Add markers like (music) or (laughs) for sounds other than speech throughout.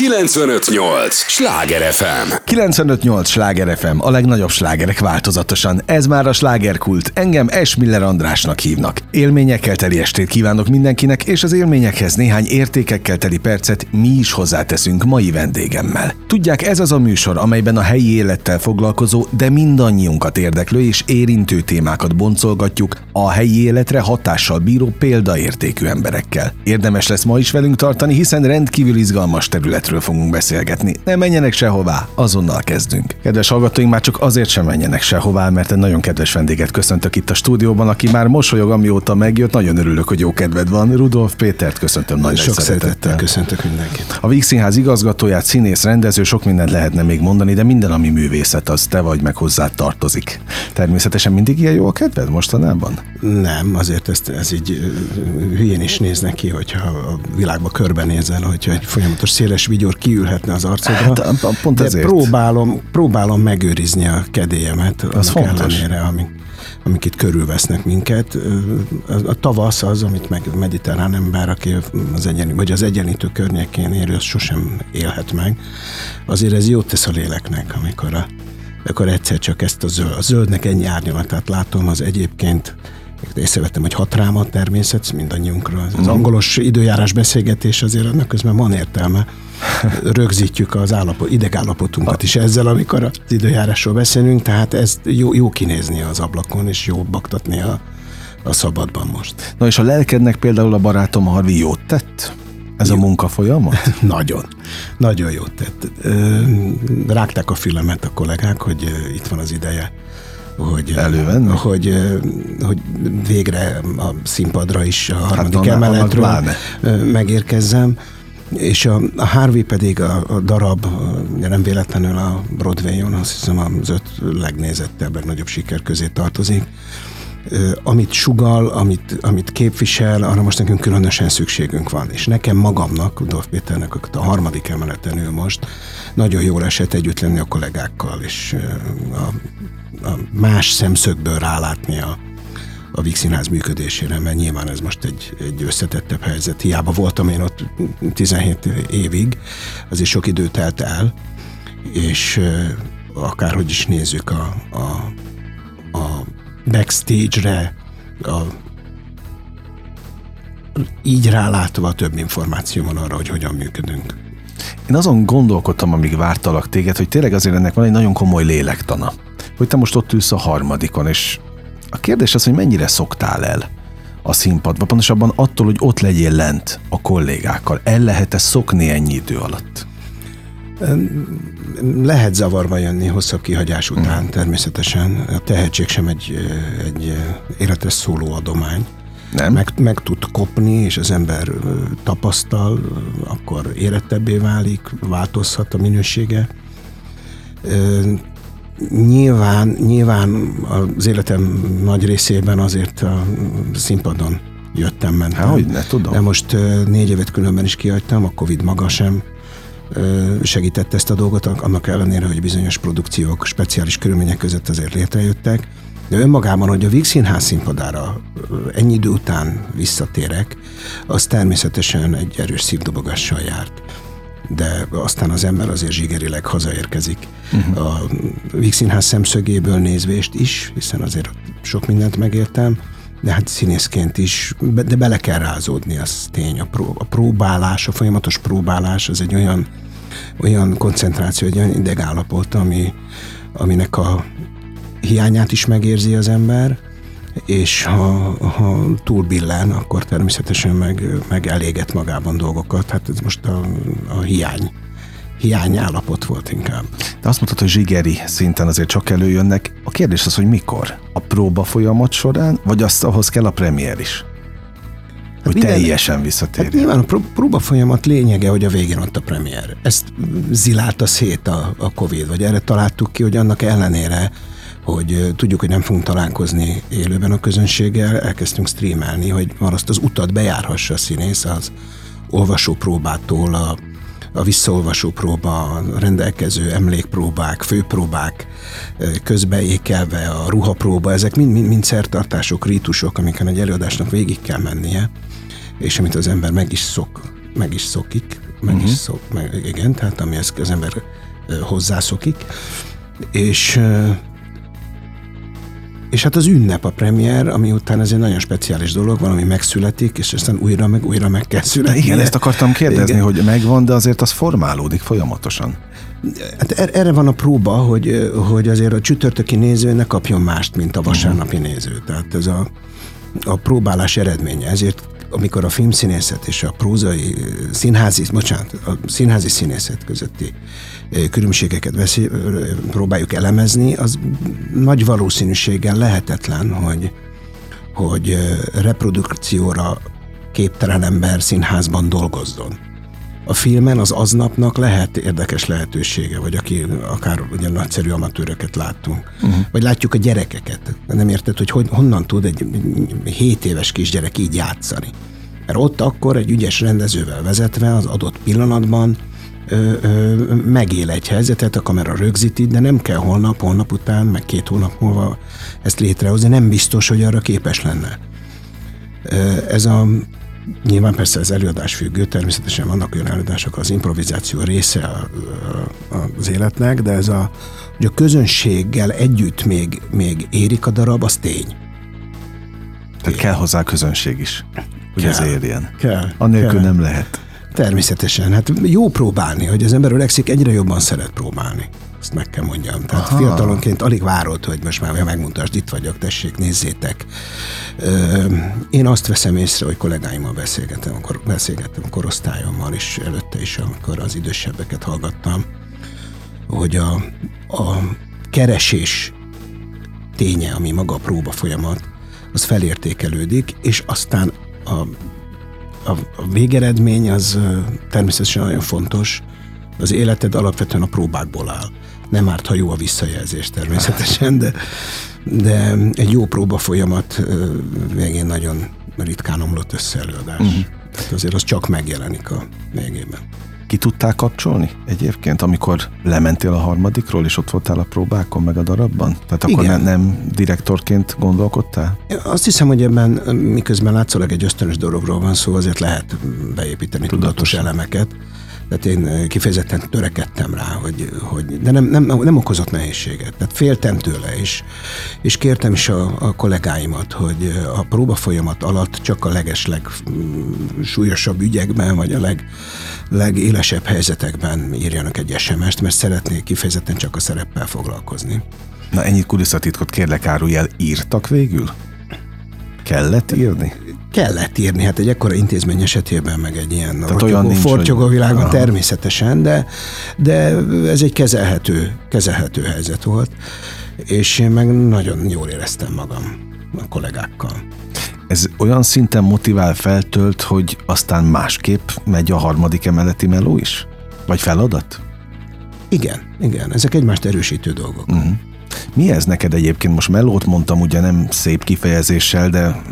958! Sláger FM! 958! Sláger FM, a legnagyobb slágerek változatosan. Ez már a slágerkult. Engem Esmiller Andrásnak hívnak. Élményekkel teli estét kívánok mindenkinek, és az élményekhez néhány értékekkel teli percet mi is hozzáteszünk mai vendégemmel. Tudják, ez az a műsor, amelyben a helyi élettel foglalkozó, de mindannyiunkat érdeklő és érintő témákat boncolgatjuk a helyi életre hatással bíró példaértékű emberekkel. Érdemes lesz ma is velünk tartani, hiszen rendkívül izgalmas területről fogunk beszélgetni. Ne menjenek sehová, azonnal kezdünk. Kedves hallgatóink, már csak azért sem menjenek sehová, mert egy nagyon kedves vendéget köszöntök itt a stúdióban, aki már mosolyog, amióta megjött. Nagyon örülök, hogy jó kedved van. Rudolf Pétert köszöntöm nagy Sok szeretettel. szeretettel köszöntök mindenkit. A Víg Színház igazgatóját, színész, rendező, sok mindent lehetne még mondani, de minden, ami művészet, az te vagy, meg hozzá tartozik. Természetesen mindig ilyen jó a kedved mostanában? Nem, azért ezt, ez így hülyén is néz neki, hogyha a világba körbenézel, hogyha egy folyamatos széles vigyor kiülhetne az arcodra. Hát, pont de ezért. próbálom, próbálom megőrizni a kedélyemet, Az fontos. ellenére, amik, amik itt körülvesznek minket. A, tavasz az, amit meg mediterrán ember, aki az, egyen, vagy az egyenlítő környékén él, az sosem élhet meg. Azért ez jót tesz a léleknek, amikor a akkor egyszer csak ezt a zöld, a zöldnek ennyi árnyalatát látom, az egyébként észrevettem, hogy hat rám a természet, mindannyiunkra. Az angolos időjárás beszélgetés azért annak közben van értelme. (laughs) Rögzítjük az állapot, idegállapotunkat is ezzel, amikor az időjárásról beszélünk, tehát ez jó, jó kinézni az ablakon, és jó baktatni a, a szabadban most. Na és a lelkednek például a barátom Harvi jót tett? Ez a munka folyamat? (laughs) Nagyon. Nagyon jót tett. Rágták a fülemet a kollégák, hogy itt van az ideje, hogy, Elővenni? hogy, hogy végre a színpadra is a harmadik annak emeletről megérkezzem. És a, a Harvey pedig a, a darab, ugye nem véletlenül a Broadway-on, azt hiszem az öt legnézettebb, legnagyobb siker közé tartozik. Amit sugal, amit, amit képvisel, arra most nekünk különösen szükségünk van. És nekem magamnak, Dolf Péternek a harmadik emeleten ül most, nagyon jól esett együtt lenni a kollégákkal, és a, a más szemszögből rálátni a, a Víg működésére, mert nyilván ez most egy, egy összetettebb helyzet. Hiába voltam én ott 17 évig, azért sok idő telt el, és akárhogy is nézzük a, a backstage-re, a, így rálátva több információ van arra, hogy hogyan működünk. Én azon gondolkodtam, amíg vártalak téged, hogy tényleg azért ennek van egy nagyon komoly lélektana. Hogy te most ott ülsz a harmadikon, és a kérdés az, hogy mennyire szoktál el a színpadba, pontosabban attól, hogy ott legyél lent a kollégákkal. El lehet-e szokni ennyi idő alatt? Lehet zavarba jönni hosszabb kihagyás után, természetesen. A tehetség sem egy, egy életre szóló adomány. Nem? Meg, meg tud kopni, és az ember tapasztal, akkor érettebbé válik, változhat a minősége. Nyilván, nyilván az életem nagy részében azért a színpadon jöttem, mentem. Há, hogy ne tudom. De most négy évet különben is kihagytam, a Covid maga sem segítette ezt a dolgot, annak ellenére, hogy bizonyos produkciók speciális körülmények között azért létrejöttek. De önmagában, hogy a Víg Színház színpadára ennyi idő után visszatérek, az természetesen egy erős szívdobogással járt de aztán az ember azért zsigerileg hazaérkezik. Uh-huh. A Víg Színház szemszögéből nézvést is, hiszen azért sok mindent megértem, de hát színészként is, de bele kell rázódni, az tény. A, pró- a próbálás, a folyamatos próbálás, az egy olyan, olyan koncentráció, egy olyan idegállapot, ami, aminek a hiányát is megérzi az ember, és ha, ha túlbillen, akkor természetesen meg, meg eléget magában dolgokat. Hát ez most a, a hiány, hiány állapot volt inkább. De azt mondtad, hogy zsigeri szinten azért csak előjönnek. A kérdés az, hogy mikor? A próba folyamat során, vagy azt ahhoz kell a premier is? Hogy minden- teljesen Hát visszatérjen. nyilván a pró- próba folyamat lényege, hogy a végén ott a premier. Ezt zilálta szét a, a Covid, vagy erre találtuk ki, hogy annak ellenére, hogy tudjuk, hogy nem fogunk találkozni élőben a közönséggel, elkezdtünk streamelni, hogy már azt az utat bejárhassa a színész az olvasó próbától a, a visszaolvasó próba, a rendelkező emlékpróbák, főpróbák, közbeékelve a ruhapróba, ezek mind, mind, mind szertartások, rítusok, amiken egy előadásnak végig kell mennie, és amit az ember meg is szok, meg is szokik, meg uh-huh. is szok, meg, igen, tehát ami az ember hozzászokik, és és hát az ünnep a premier, ami után ez egy nagyon speciális dolog, valami megszületik, és aztán újra meg újra meg kell születni. Igen, ezt akartam kérdezni, Igen. hogy megvan, de azért az formálódik folyamatosan. Hát er-, erre van a próba, hogy, hogy azért a csütörtöki néző ne kapjon mást, mint a vasárnapi néző. Tehát ez a, a próbálás eredménye. Ezért amikor a filmszínészet és a prózai színházi, bocsánat, a színházi színészet közötti különbségeket veszi, próbáljuk elemezni, az nagy valószínűséggel lehetetlen, hogy, hogy reprodukcióra képtelen ember színházban dolgozzon. A filmen az aznapnak lehet érdekes lehetősége, vagy aki akár ugye nagyszerű amatőröket láttunk, uh-huh. vagy látjuk a gyerekeket. Nem érted, hogy, hogy honnan tud egy 7 éves kisgyerek így játszani. Mert ott akkor egy ügyes rendezővel vezetve az adott pillanatban ö, ö, megél egy helyzetet, a kamera rögzíti, de nem kell holnap, holnap után, meg két hónap múlva ezt létrehozni, nem biztos, hogy arra képes lenne. Ez a Nyilván persze az előadás függő, természetesen vannak olyan előadások, az improvizáció része a, a, az életnek, de ez a, hogy a közönséggel együtt még, még érik a darab, az tény. Tehát kell hozzá közönség is, hogy kell, ez érjen. Kell. Annélkül kell. nem lehet. Természetesen. Hát jó próbálni, hogy az ember öregszik, egyre jobban szeret próbálni. Ezt meg kell mondjam. Tehát Aha. fiatalonként alig várod, hogy most már megmutasd, itt vagyok, tessék, nézzétek. Én azt veszem észre, hogy kollégáimmal beszélgetem, akkor beszélgettem korosztályommal is, előtte is, amikor az idősebbeket hallgattam, hogy a, a keresés ténye, ami maga a próba folyamat, az felértékelődik, és aztán a, a, a végeredmény az természetesen nagyon fontos, az életed alapvetően a próbákból áll. Nem árt, ha jó a visszajelzés természetesen, de, de egy jó próba folyamat végén nagyon ritkán omlott össze előadás. Uh-huh. Tehát azért az csak megjelenik a végében. Ki tudtál kapcsolni egyébként, amikor lementél a harmadikról, és ott voltál a próbákon, meg a darabban? Tehát akkor ne, nem direktorként gondolkodtál? Azt hiszem, hogy ebben miközben látszólag egy ösztönös dologról van szó, azért lehet beépíteni tudatos, tudatos elemeket. Tehát én kifejezetten törekedtem rá, hogy, hogy de nem, nem, nem okozott nehézséget. Tehát féltem tőle, és, és kértem is a, a kollégáimat, hogy a próba folyamat alatt csak a legesleg súlyosabb ügyekben, vagy a leg, legélesebb helyzetekben írjanak egy SMS-t, mert szeretnék kifejezetten csak a szereppel foglalkozni. Na ennyit kulisszatitkot kérlek árulj el, írtak végül? Kellett írni? Kellett írni, hát egy ekkora intézmény esetében, meg egy ilyen Tehát olyan nincs, fortyogó hogy... világon Aha. természetesen, de, de ez egy kezelhető, kezelhető helyzet volt, és én meg nagyon jól éreztem magam a kollégákkal. Ez olyan szinten motivál, feltölt, hogy aztán másképp megy a harmadik emeleti meló is? Vagy feladat? Igen, igen, ezek egymást erősítő dolgok. Uh-huh. Mi ez neked egyébként? Most melót mondtam, ugye nem szép kifejezéssel, de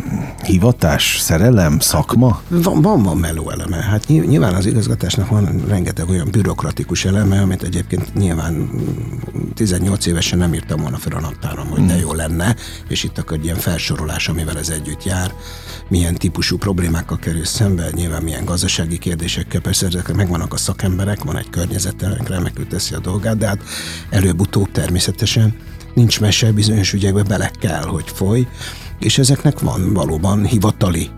hivatás, szerelem, szakma? Van, van, van meló eleme. Hát nyilván az igazgatásnak van rengeteg olyan bürokratikus eleme, amit egyébként nyilván 18 évesen nem írtam volna fel a naptáram, hogy de hmm. jó lenne, és itt akkor egy ilyen felsorolás, amivel ez együtt jár, milyen típusú problémákkal kerül szembe, nyilván milyen gazdasági kérdésekkel, persze ezek megvannak a szakemberek, van egy környezetelnek, remekül teszi a dolgát, de hát előbb-utóbb természetesen nincs mese, bizonyos ügyekbe bele kell, hogy foly, és ezeknek van valóban hivatali,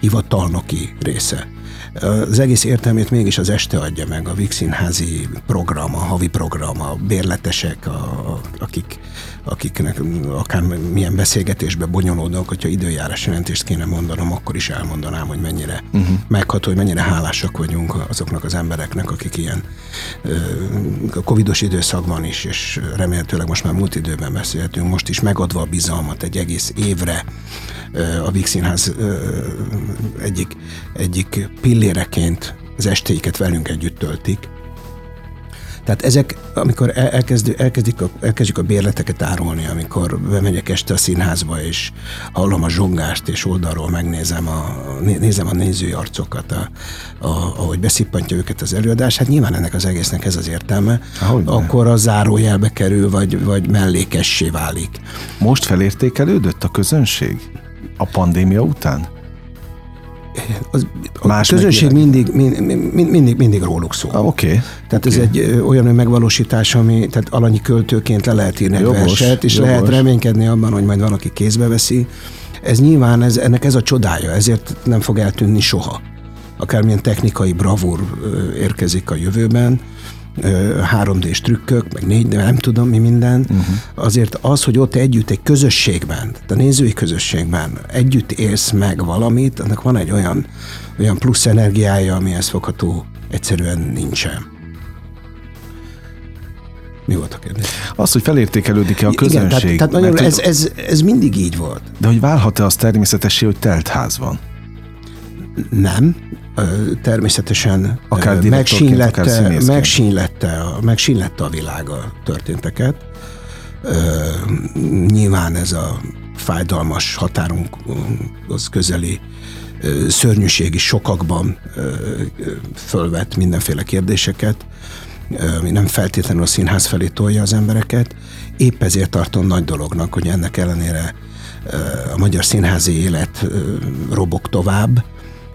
hivatalnoki része. Az egész értelmét mégis az este adja meg, a Vixinházi program, a havi program, a bérletesek, a, akik, akiknek akár milyen beszélgetésbe bonyolódnak, hogyha időjárás jelentést kéne mondanom, akkor is elmondanám, hogy mennyire uh-huh. megható, hogy mennyire hálásak vagyunk azoknak az embereknek, akik ilyen a covidos időszakban is, és remélhetőleg most már múlt időben beszélhetünk, most is megadva a bizalmat egy egész évre a Víg Színház egyik, egyik pilléreként az estéiket velünk együtt töltik. Tehát ezek, amikor elkezd, elkezdik a, elkezdjük a bérleteket árulni, amikor bemegyek este a színházba, és hallom a zsongást, és oldalról megnézem a, nézem a nézői arcokat, a, a, ahogy beszippantja őket az előadás, hát nyilván ennek az egésznek ez az értelme, Ahogy akkor a zárójelbe kerül, vagy, vagy mellékessé válik. Most felértékelődött a közönség? A pandémia után? az, a Más közönség mindig, mindig, mindig, mindig róluk szól. Ah, Oké. Okay. Tehát okay. ez egy olyan megvalósítás, ami tehát alanyi költőként le lehet írni jogos, egy verset, és jogos. lehet reménykedni abban, hogy majd valaki kézbe veszi. Ez nyilván, ez, ennek ez a csodája, ezért nem fog eltűnni soha. Akármilyen technikai bravúr érkezik a jövőben, 3D-s trükkök, meg 4 de nem tudom mi minden, uh-huh. azért az, hogy ott együtt egy közösségben, a nézői közösségben együtt élsz meg valamit, annak van egy olyan, olyan plusz energiája, amihez fogható egyszerűen nincsen. Mi volt a kérdés? Az, hogy felértékelődik-e a közönség. Igen, tehát, tehát nagyon, ez, ez, ez mindig így volt. De hogy válhat-e az természetessé, hogy telt ház van? Nem, természetesen akár megsínlette, akár megsínlette, a, megsínlette a világ a történteket. Nyilván ez a fájdalmas határunk az közeli szörnyűségi sokakban fölvet mindenféle kérdéseket, ami nem feltétlenül a színház felé tolja az embereket. Épp ezért tartom nagy dolognak, hogy ennek ellenére a magyar színházi élet robog tovább,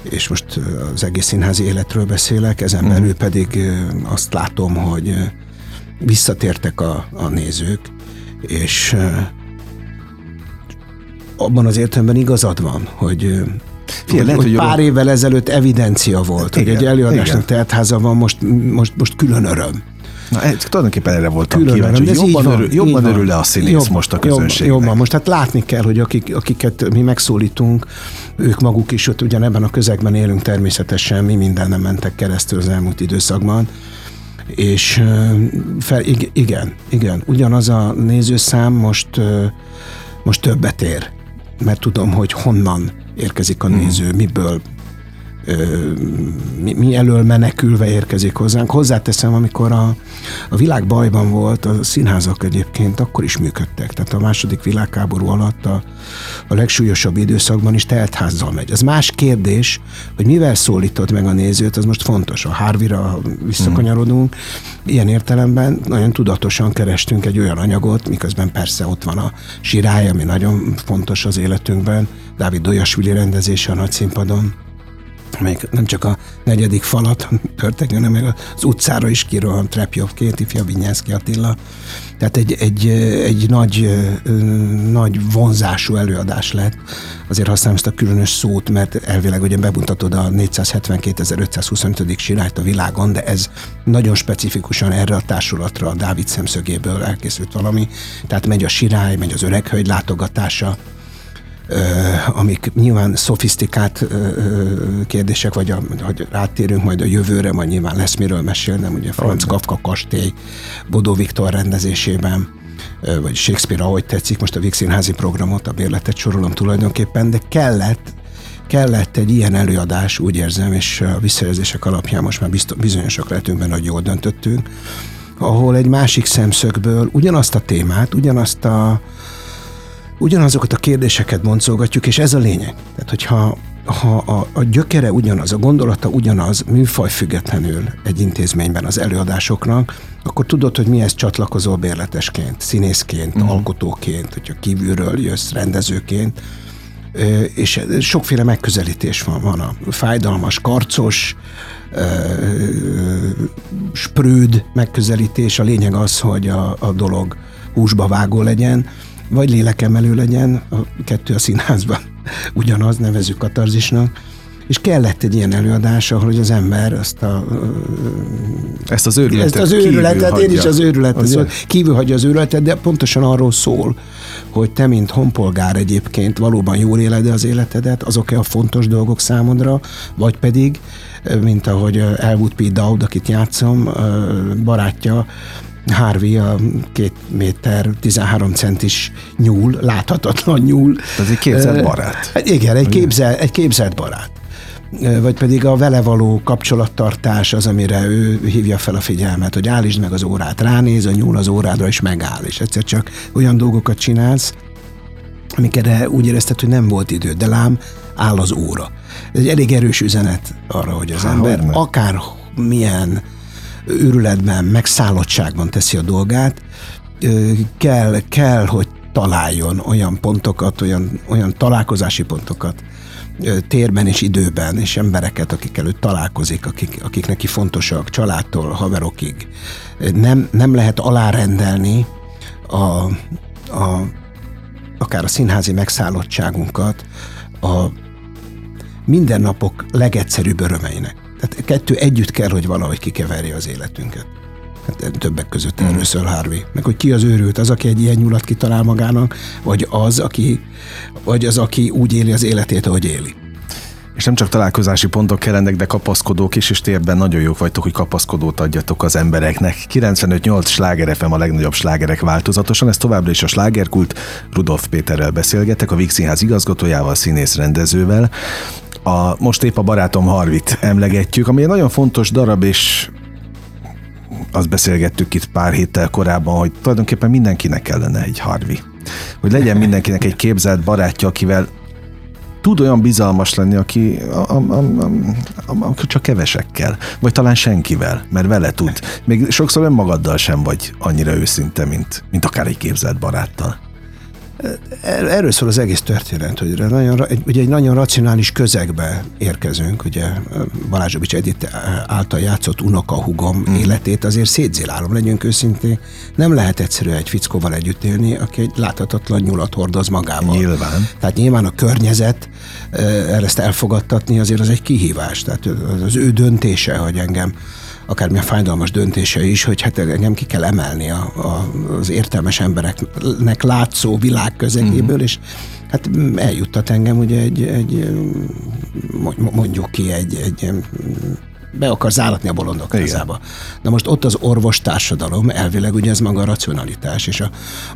és most az egész színházi életről beszélek, ezen belül mhm. pedig azt látom, hogy visszatértek a, a nézők, és abban az értelemben igazad van, hogy Figyelj, lehet, hogy pár évvel ezelőtt evidencia volt, igen, hogy egy előadásnak teltháza van, most, most, most külön öröm. Na, ez, tulajdonképpen erre voltam Külön, kíváncsi, hogy jobban, van, örül, jobban örül-e a színész jobb, most a közönségnek? Jobban, most hát látni kell, hogy akik, akiket mi megszólítunk, ők maguk is ott ugyanebben a közegben élünk természetesen, mi nem mentek keresztül az elmúlt időszakban, és fel, igen, igen, ugyanaz a nézőszám most, most többet ér, mert tudom, hogy honnan érkezik a hmm. néző, hmm. miből mi, mi elől menekülve érkezik hozzánk. Hozzáteszem, amikor a, a világ bajban volt, a színházak egyébként akkor is működtek. Tehát a második világháború alatt a, a legsúlyosabb időszakban is teltházzal megy. Az más kérdés, hogy mivel szólított meg a nézőt, az most fontos. A Harvira visszakanyarodunk. Ilyen értelemben nagyon tudatosan kerestünk egy olyan anyagot, miközben persze ott van a sirály, ami nagyon fontos az életünkben, Dávid Dolyasvili rendezése a nagy színpadon, amelyik nem csak a negyedik falat (laughs) törtek, hanem meg az utcára is kirohant Trepjovként, ifja Vinyánszki Attila. Tehát egy, egy, egy nagy, nagy vonzású előadás lett. Azért használom ezt a különös szót, mert elvileg ugye bemutatod a 472.525. sirályt a világon, de ez nagyon specifikusan erre a társulatra a Dávid szemszögéből elkészült valami. Tehát megy a sirály, megy az öreghölgy látogatása, amik nyilván szofisztikált kérdések, vagy a, hogy rátérünk majd a jövőre, majd nyilván lesz miről mesélnem, ugye Franz Kafka kastély Bodó Viktor rendezésében, vagy Shakespeare, ahogy tetszik, most a Vígszínházi programot, a bérletet sorolom tulajdonképpen, de kellett kellett egy ilyen előadás, úgy érzem, és a visszajelzések alapján most már bizonyosak lehetünk benne, hogy jól döntöttünk, ahol egy másik szemszögből ugyanazt a témát, ugyanazt a, ugyanazokat a kérdéseket boncolgatjuk, és ez a lényeg. Tehát, hogyha ha a, a gyökere ugyanaz, a gondolata ugyanaz, műfaj függetlenül egy intézményben az előadásoknak, akkor tudod, hogy mihez csatlakozol bérletesként, színészként, uh-huh. alkotóként, hogyha kívülről jössz rendezőként, és sokféle megközelítés van. Van a fájdalmas, karcos, sprőd megközelítés. A lényeg az, hogy a, a dolog húsba vágó legyen, vagy lélekemelő legyen, a kettő a színházban. (laughs) Ugyanaz, nevezük katarzisnak, és kellett egy ilyen előadás, ahol az ember azt a... Ezt az őrületet Ezt az őrületet, én is az őrületet, szóval kívül hagyja az őrületet, de pontosan arról szól, hogy te, mint honpolgár egyébként valóban jól éled az életedet, azok-e a fontos dolgok számodra, vagy pedig, mint ahogy Elwood P. Dowd, akit játszom, barátja, Harvey a két méter, 13 centis nyúl, láthatatlan nyúl. Ez egy képzelt barát. Hát igen, egy, képzel, egy képzelt barát vagy pedig a vele való kapcsolattartás az, amire ő hívja fel a figyelmet, hogy állítsd meg az órát, ránéz a nyúl az órádra, és megáll, és egyszer csak olyan dolgokat csinálsz, amikre úgy érezted, hogy nem volt idő, de lám, áll az óra. Ez egy elég erős üzenet arra, hogy az Há, ember akár milyen őrületben, megszállottságban teszi a dolgát, kell, kell, hogy találjon olyan pontokat, olyan, olyan találkozási pontokat térben és időben, és embereket, akik előtt találkozik, akik, akik neki fontosak, családtól, haverokig. Nem, nem lehet alárendelni a, a, akár a színházi megszállottságunkat a mindennapok legegyszerűbb örömeinek. Tehát kettő együtt kell, hogy valahogy kikeverje az életünket. Hát többek között mm. erről szól Harvey. Meg hogy ki az őrült, az, aki egy ilyen nyulat kitalál magának, vagy az, aki, vagy az, aki úgy éli az életét, ahogy éli. És nem csak találkozási pontok kellenek, de kapaszkodók is, és ti ebben nagyon jók vagytok, hogy kapaszkodót adjatok az embereknek. 95-8 sláger FM a legnagyobb slágerek változatosan, ez továbbra is a slágerkult. Rudolf Péterrel beszélgetek, a Víg Színház igazgatójával, színész rendezővel. A, most épp a barátom Harvit emlegetjük, ami egy nagyon fontos darab, és azt beszélgettük itt pár héttel korábban, hogy tulajdonképpen mindenkinek kellene egy Harvi. Hogy legyen mindenkinek egy képzelt barátja, akivel tud olyan bizalmas lenni, aki a, a, a, a, a, csak kevesekkel, vagy talán senkivel, mert vele tud. Még sokszor önmagaddal sem vagy annyira őszinte, mint, mint akár egy képzelt baráttal. Erről szól az egész történet, hogy nagyon, ugye egy nagyon racionális közegbe érkezünk, ugye Balázsovics Edith által játszott unokahugom hmm. életét azért szétzélálom, legyünk őszintén. Nem lehet egyszerű egy fickóval együtt élni, aki egy láthatatlan nyulat hordoz magával. Nyilván. Tehát nyilván a környezet, ezt elfogadtatni azért az egy kihívás. Tehát az ő döntése, hogy engem akármilyen fájdalmas döntése is, hogy hát engem ki kell emelni a, a, az értelmes embereknek látszó világ közegéből, mm. és hát eljuttat engem ugye egy, egy mondjuk ki egy, egy be akar záratni a bolondok házába. Na most ott az orvos társadalom, elvileg ugye ez maga a racionalitás, és a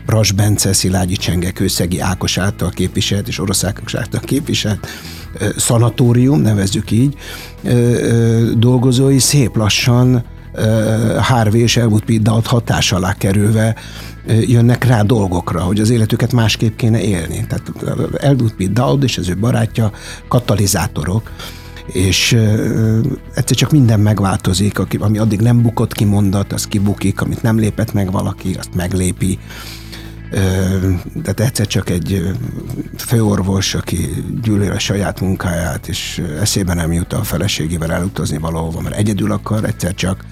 Bras Bence, Szilágyi Csenge, Kőszegi Ákos által képviselt, és Orosz Ákos által képviselt szanatórium, nevezzük így, dolgozói szép lassan Harvey és Elwood Piddaut hatás alá kerülve jönnek rá dolgokra, hogy az életüket másképp kéne élni. Tehát Elwood P. Dowd és az ő barátja katalizátorok, és egyszer csak minden megváltozik, ami addig nem bukott ki mondat, az kibukik, amit nem lépett meg valaki, azt meglépi tehát egyszer csak egy főorvos, aki gyűlöli a saját munkáját, és eszébe nem jut a feleségével elutazni valahova, mert egyedül akar, egyszer csak,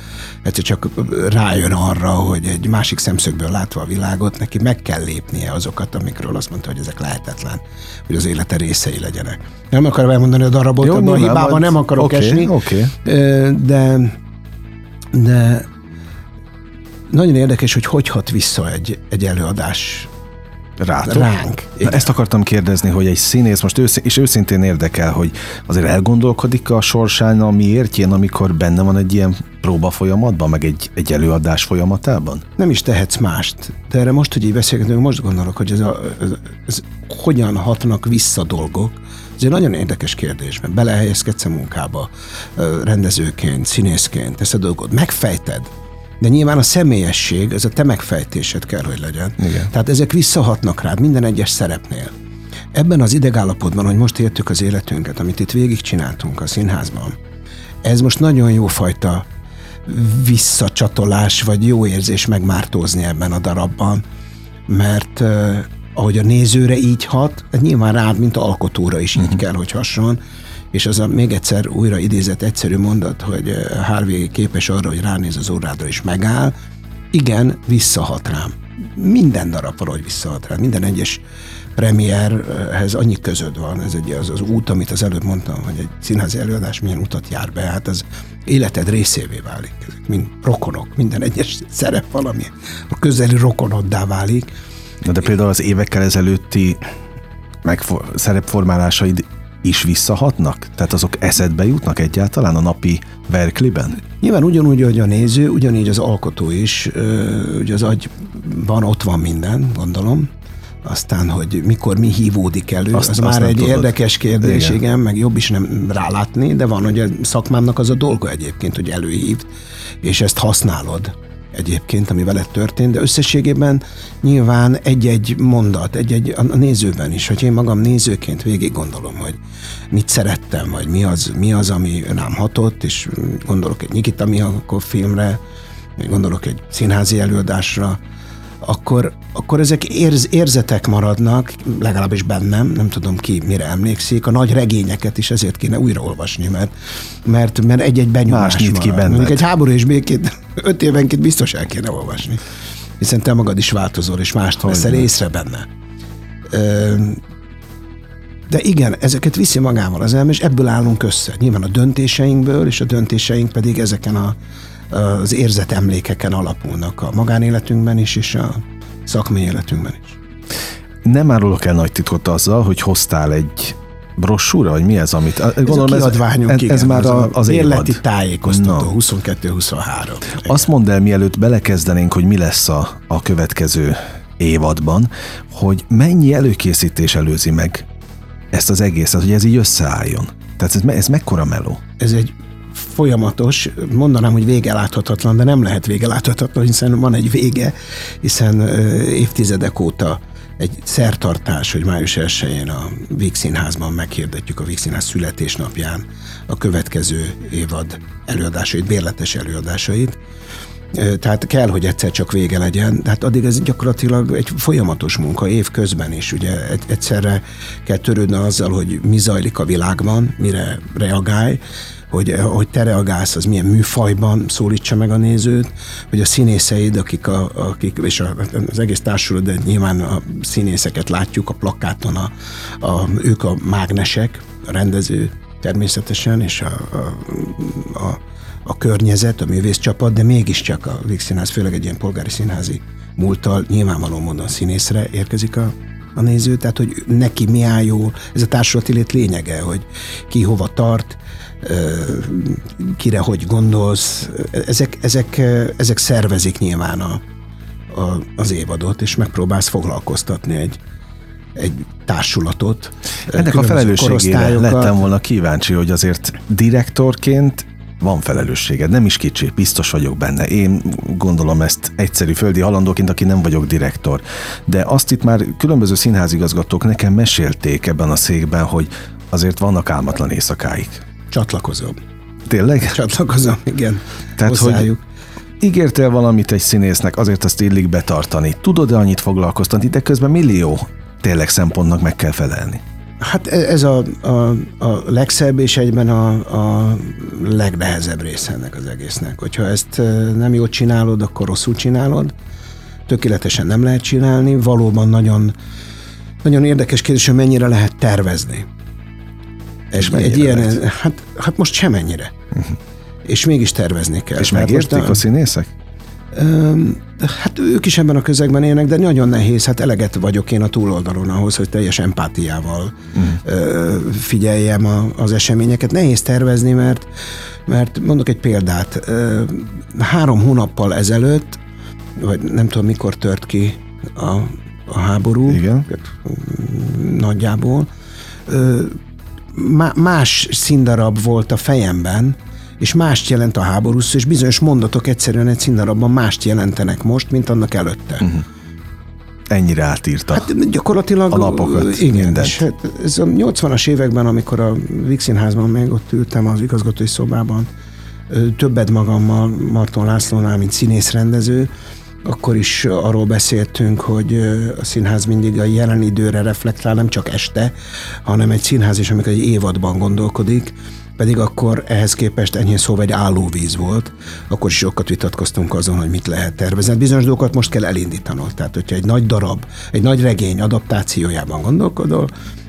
egyszer csak rájön arra, hogy egy másik szemszögből látva a világot, neki meg kell lépnie azokat, amikről azt mondta, hogy ezek lehetetlen, hogy az élete részei legyenek. Nem akarom elmondani a darabot, Jó, a hibában nem akarok okay, esni, okay. de de nagyon érdekes, hogy hogy hat vissza egy, egy előadás Rátok? Ránk. Na, ezt akartam kérdezni, hogy egy színész most ősz, és őszintén érdekel, hogy azért elgondolkodik a sorsán a miértjén, amikor benne van egy ilyen próba folyamatban, meg egy, egy előadás folyamatában? Nem is tehetsz mást. De erre most, hogy így beszélgetünk, most gondolok, hogy ez, a, ez, ez hogyan hatnak vissza dolgok. Ez egy nagyon érdekes kérdés, mert belehelyezkedsz a munkába rendezőként, színészként, ezt a dolgot megfejted, de nyilván a személyesség, ez a te megfejtésed kell, hogy legyen. Igen. Tehát ezek visszahatnak rád minden egyes szerepnél. Ebben az idegállapotban, hogy most értük az életünket, amit itt végigcsináltunk a színházban, ez most nagyon jó fajta visszacsatolás, vagy jó érzés megmártózni ebben a darabban, mert uh, ahogy a nézőre így hat, nyilván rád, mint alkotóra is így uh-huh. kell, hogy hasson, és az a még egyszer újra idézett egyszerű mondat, hogy eh, Harvey képes arra, hogy ránéz az órádra és megáll, igen, visszahat rám. Minden darab valahogy visszahat rám. Minden egyes premierhez annyi közöd van, ez egy az, az út, amit az előbb mondtam, hogy egy színházi előadás milyen utat jár be, hát az életed részévé válik. Ezek mind rokonok, minden egyes szerep valami a közeli rokonoddá válik. Na de például az évekkel ezelőtti megfor- szerepformálásaid is visszahatnak? Tehát azok eszedbe jutnak egyáltalán a napi verkliben? Nyilván ugyanúgy, hogy a néző, ugyanígy az alkotó is, ugye az agyban ott van minden, gondolom, aztán, hogy mikor mi hívódik elő, azt, az azt már egy tudod. érdekes kérdés, igen. igen, meg jobb is nem rálátni, de van, hogy a szakmámnak az a dolga egyébként, hogy előhívd, és ezt használod egyébként, ami veled történt, de összességében nyilván egy-egy mondat, egy-egy a nézőben is, hogy én magam nézőként végig gondolom, hogy mit szerettem, vagy mi az, mi az ami rám hatott, és gondolok egy Nikita Mihalkov filmre, gondolok egy színházi előadásra, akkor, akkor ezek érz, érzetek maradnak, legalábbis bennem, nem tudom ki mire emlékszik, a nagy regényeket is ezért kéne újraolvasni, mert, mert, mert egy-egy benyomás nyit ki benned. Mondjuk egy háború és békét (laughs) öt évenként biztos el kéne olvasni, hiszen te magad is változol, és mást veszel észre benne. Ö, de igen, ezeket viszi magával az elme, és ebből állunk össze. Nyilván a döntéseinkből, és a döntéseink pedig ezeken a, az érzet emlékeken alapulnak a magánéletünkben is, és a szakmai életünkben is. Nem árulok el nagy titkot azzal, hogy hoztál egy brossúra, vagy mi ez, amit... Gondolom, ez a kiadványunk, ez, igen, ez már a, az életi tájékoztató, no. 22-23. Azt mondd el, mielőtt belekezdenénk, hogy mi lesz a, a következő évadban, hogy mennyi előkészítés előzi meg ezt az egészet, hogy ez így összeálljon. Tehát ez, ez mekkora meló? Ez egy folyamatos, mondanám, hogy vége láthatatlan, de nem lehet vége láthatatlan, hiszen van egy vége, hiszen évtizedek óta egy szertartás, hogy május 1-én a Víg Színházban meghirdetjük a Víg Színház születésnapján a következő évad előadásait, bérletes előadásait. Tehát kell, hogy egyszer csak vége legyen, tehát addig ez gyakorlatilag egy folyamatos munka, év közben is. Ugye egyszerre kell törődni azzal, hogy mi zajlik a világban, mire reagálj, hogy, hogy te reagálsz, az milyen műfajban szólítsa meg a nézőt, hogy a színészeid, akik, a, akik és a, az egész társulat, de nyilván a színészeket látjuk a plakáton, a, a, ők a mágnesek, a rendező természetesen, és a, a, a, a környezet, a művészcsapat, de mégiscsak a Víg Színház, főleg egy ilyen polgári színházi múlttal nyilvánvaló módon színészre érkezik a, a néző, tehát hogy neki mi áll jó, ez a társulati lét lényege, hogy ki hova tart, kire hogy gondolsz, ezek, ezek, ezek szervezik nyilván a, a, az évadot, és megpróbálsz foglalkoztatni egy, egy társulatot. Ennek a felelősségére lettem volna kíváncsi, hogy azért direktorként van felelősséged, nem is kicsi, biztos vagyok benne. Én gondolom ezt egyszerű földi halandóként, aki nem vagyok direktor. De azt itt már különböző színházigazgatók nekem mesélték ebben a székben, hogy azért vannak álmatlan éjszakáik. Csatlakozom. Tényleg? Csatlakozom, igen. Tehát, Hozzájuk. hogy ígértél valamit egy színésznek, azért azt illik betartani. Tudod-e annyit foglalkoztatni, de közben millió tényleg szempontnak meg kell felelni? Hát e- ez a, a, a legszebb és egyben a, a legnehezebb része ennek az egésznek. Hogyha ezt e, nem jól csinálod, akkor rosszul csinálod. Tökéletesen nem lehet csinálni. Valóban nagyon, nagyon érdekes kérdés, hogy mennyire lehet tervezni. És egy, egy ilyen, hát, hát most semennyire. Uh-huh. És mégis tervezni kell. És megértik a, a színészek? Hát ők is ebben a közegben élnek, de nagyon nehéz, hát eleget vagyok én a túloldalon ahhoz, hogy teljes empátiával uh-huh. figyeljem a, az eseményeket. Nehéz tervezni, mert, mert mondok egy példát. Három hónappal ezelőtt, vagy nem tudom mikor tört ki a, a háború, Igen. nagyjából, más színdarab volt a fejemben, és mást jelent a háború, és bizonyos mondatok egyszerűen egy színdarabban mást jelentenek most, mint annak előtte. Uh-huh. Ennyire átírta hát gyakorlatilag, a napokat, igen, mindent. És hát ez a 80-as években, amikor a Víg Színházban még ott ültem az igazgatói szobában, többet magammal Marton Lászlónál, mint színész-rendező, akkor is arról beszéltünk, hogy a színház mindig a jelen időre reflektál, nem csak este, hanem egy színház is, amikor egy évadban gondolkodik, pedig akkor ehhez képest ennyi szó egy állóvíz volt, akkor is sokat vitatkoztunk azon, hogy mit lehet tervezni. Bizonyos dolgokat most kell elindítanod. Tehát, hogyha egy nagy darab, egy nagy regény adaptációjában gondolkodol,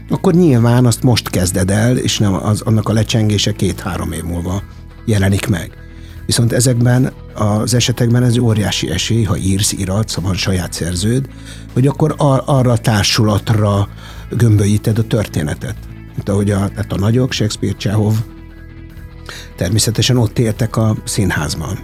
akkor nyilván azt most kezded el, és nem az, annak a lecsengése két-három év múlva jelenik meg. Viszont ezekben az esetekben ez óriási esély, ha írsz, iratsz, van saját szerződ, hogy akkor ar- arra a társulatra gömbölyíted a történetet. Mint ahogy a, tehát a nagyok, Shakespeare, Csehov, természetesen ott éltek a színházban.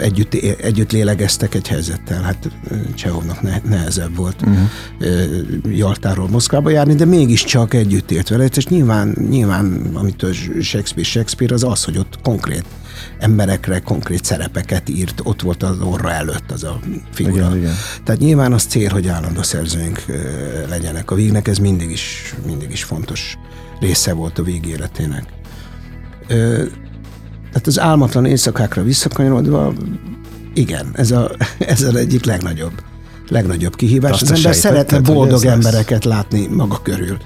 Együtt, együtt lélegeztek egy helyzettel. Hát Csehovnak ne, nehezebb volt uh-huh. Jaltáról Moszkvába járni, de mégiscsak együtt élt vele. És nyilván, nyilván amit Shakespeare, Shakespeare az az, hogy ott konkrét emberekre konkrét szerepeket írt, ott volt az orra előtt az a figura. Igen, igen. Tehát nyilván az cél, hogy állandó szerzőink legyenek. A végnek ez mindig is, mindig is fontos része volt a vég életének. Tehát az álmatlan éjszakákra visszakanyarodva, Igen, ez, a, (laughs) ez az egyik legnagyobb, legnagyobb kihívás. Azt az ember szeretne boldog lesz? embereket látni maga körül.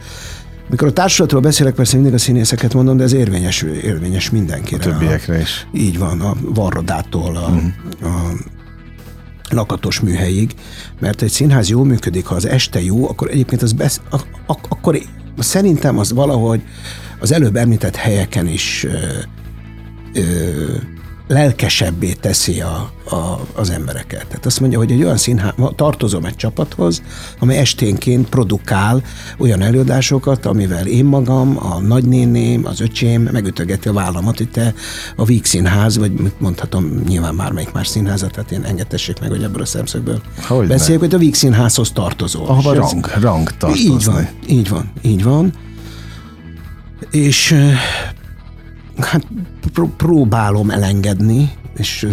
Mikor a társulatról beszélek, persze mindig a színészeket mondom, de ez érvényes, érvényes mindenkire. A többiekre is. Így van, a varrodától a, Mhm. a lakatos műhelyig, mert egy színház jól működik, ha az este jó, akkor egyébként az besz, ak- ak- akkor szerintem az valahogy az előbb említett helyeken is ö, ö, lelkesebbé teszi a, a, az embereket. Tehát azt mondja, hogy egy olyan színház, tartozom egy csapathoz, amely esténként produkál olyan előadásokat, amivel én magam, a nagynéném, az öcsém megütögeti a vállamat, hogy te a Víg Színház, vagy mondhatom, nyilván bármelyik más színházat, tehát én engedtessék meg, hogy ebből a szemszögből Hogyne. beszéljük, hogy a Víg Színházhoz tartozó. Ahova rang, rang tartozni. így van, így van, így van. És hát pró- próbálom elengedni, és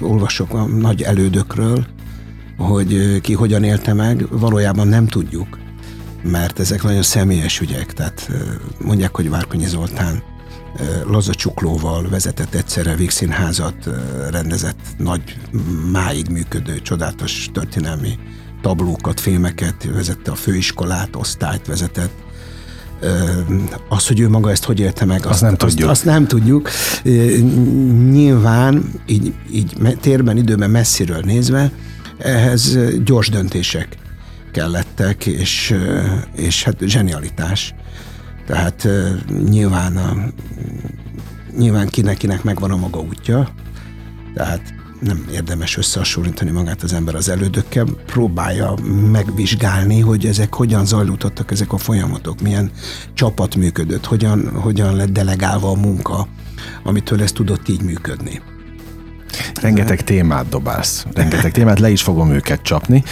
olvasok a nagy elődökről, hogy ki hogyan élte meg, valójában nem tudjuk, mert ezek nagyon személyes ügyek, tehát mondják, hogy Várkonyi Zoltán Laza Csuklóval vezetett egyszerre Vígszínházat, rendezett nagy, máig működő, csodálatos történelmi tablókat, filmeket, vezette a főiskolát, osztályt vezetett. Az, hogy ő maga ezt hogy élte meg, azt, nem tudjuk. Azt, azt nem tudjuk. Nyilván, így, így térben, időben messziről nézve, ehhez gyors döntések kellettek, és, és hát zsenialitás. Tehát nyilván, a, nyilván kinek-kinek megvan a maga útja, tehát nem érdemes összehasonlítani magát az ember az elődökkel, próbálja megvizsgálni, hogy ezek hogyan zajlódtak ezek a folyamatok, milyen csapat működött, hogyan, hogyan lett delegálva a munka, amitől ez tudott így működni. Rengeteg témát dobálsz, rengeteg témát, le is fogom őket csapni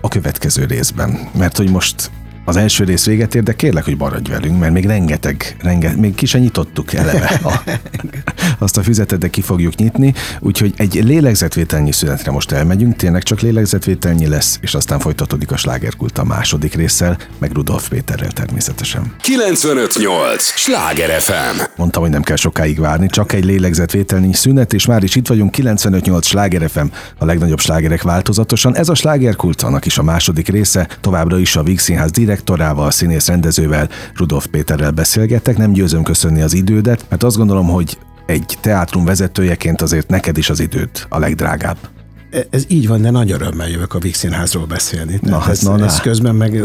a következő részben. Mert hogy most az első rész véget ér, de kérlek, hogy maradj velünk, mert még rengeteg, rengeteg még ki sem nyitottuk eleve a, (laughs) azt a füzetet, de ki fogjuk nyitni, úgyhogy egy lélegzetvételnyi szünetre most elmegyünk, tényleg csak lélegzetvételnyi lesz, és aztán folytatódik a slágerkult a második résszel, meg Rudolf Péterrel természetesen. 958! Sláger FM! Mondtam, hogy nem kell sokáig várni, csak egy lélegzetvételnyi szünet, és már is itt vagyunk, 958 Sláger FM, a legnagyobb slágerek változatosan. Ez a slágerkult, annak is a második része, továbbra is a Víg Színház direktorával, színész rendezővel, Rudolf Péterrel beszélgettek. Nem győzöm köszönni az idődet, mert azt gondolom, hogy egy teátrum vezetőjeként azért neked is az időd a legdrágább. E- Ez így van, de nagy örömmel jövök a Víg Színházról beszélni. Tehát hát ez, na, na. ez közben meg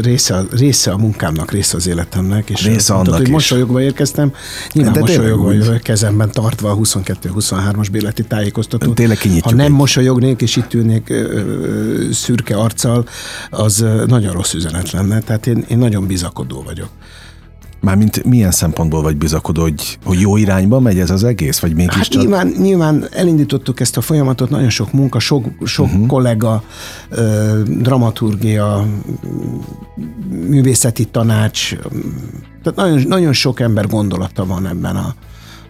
része, a- része a munkámnak, része az életemnek. És Része mondtad, annak hogy mosolyogva érkeztem. Nyilván De mosolyogva jövök, kezemben tartva a 22-23-as béleti tájékoztatót. Tényleg Ha nem egy- mosolyognék és itt ülnék szürke arccal, az nagyon rossz üzenet lenne. Tehát én, én nagyon bizakodó vagyok. Mármint milyen szempontból vagy bizakodó, hogy, hogy jó irányba megy ez az egész, vagy mégis Hát csak... nyilván, nyilván elindítottuk ezt a folyamatot, nagyon sok munka, sok, sok uh-huh. kollega, ö, dramaturgia, művészeti tanács, tehát nagyon, nagyon sok ember gondolata van ebben a,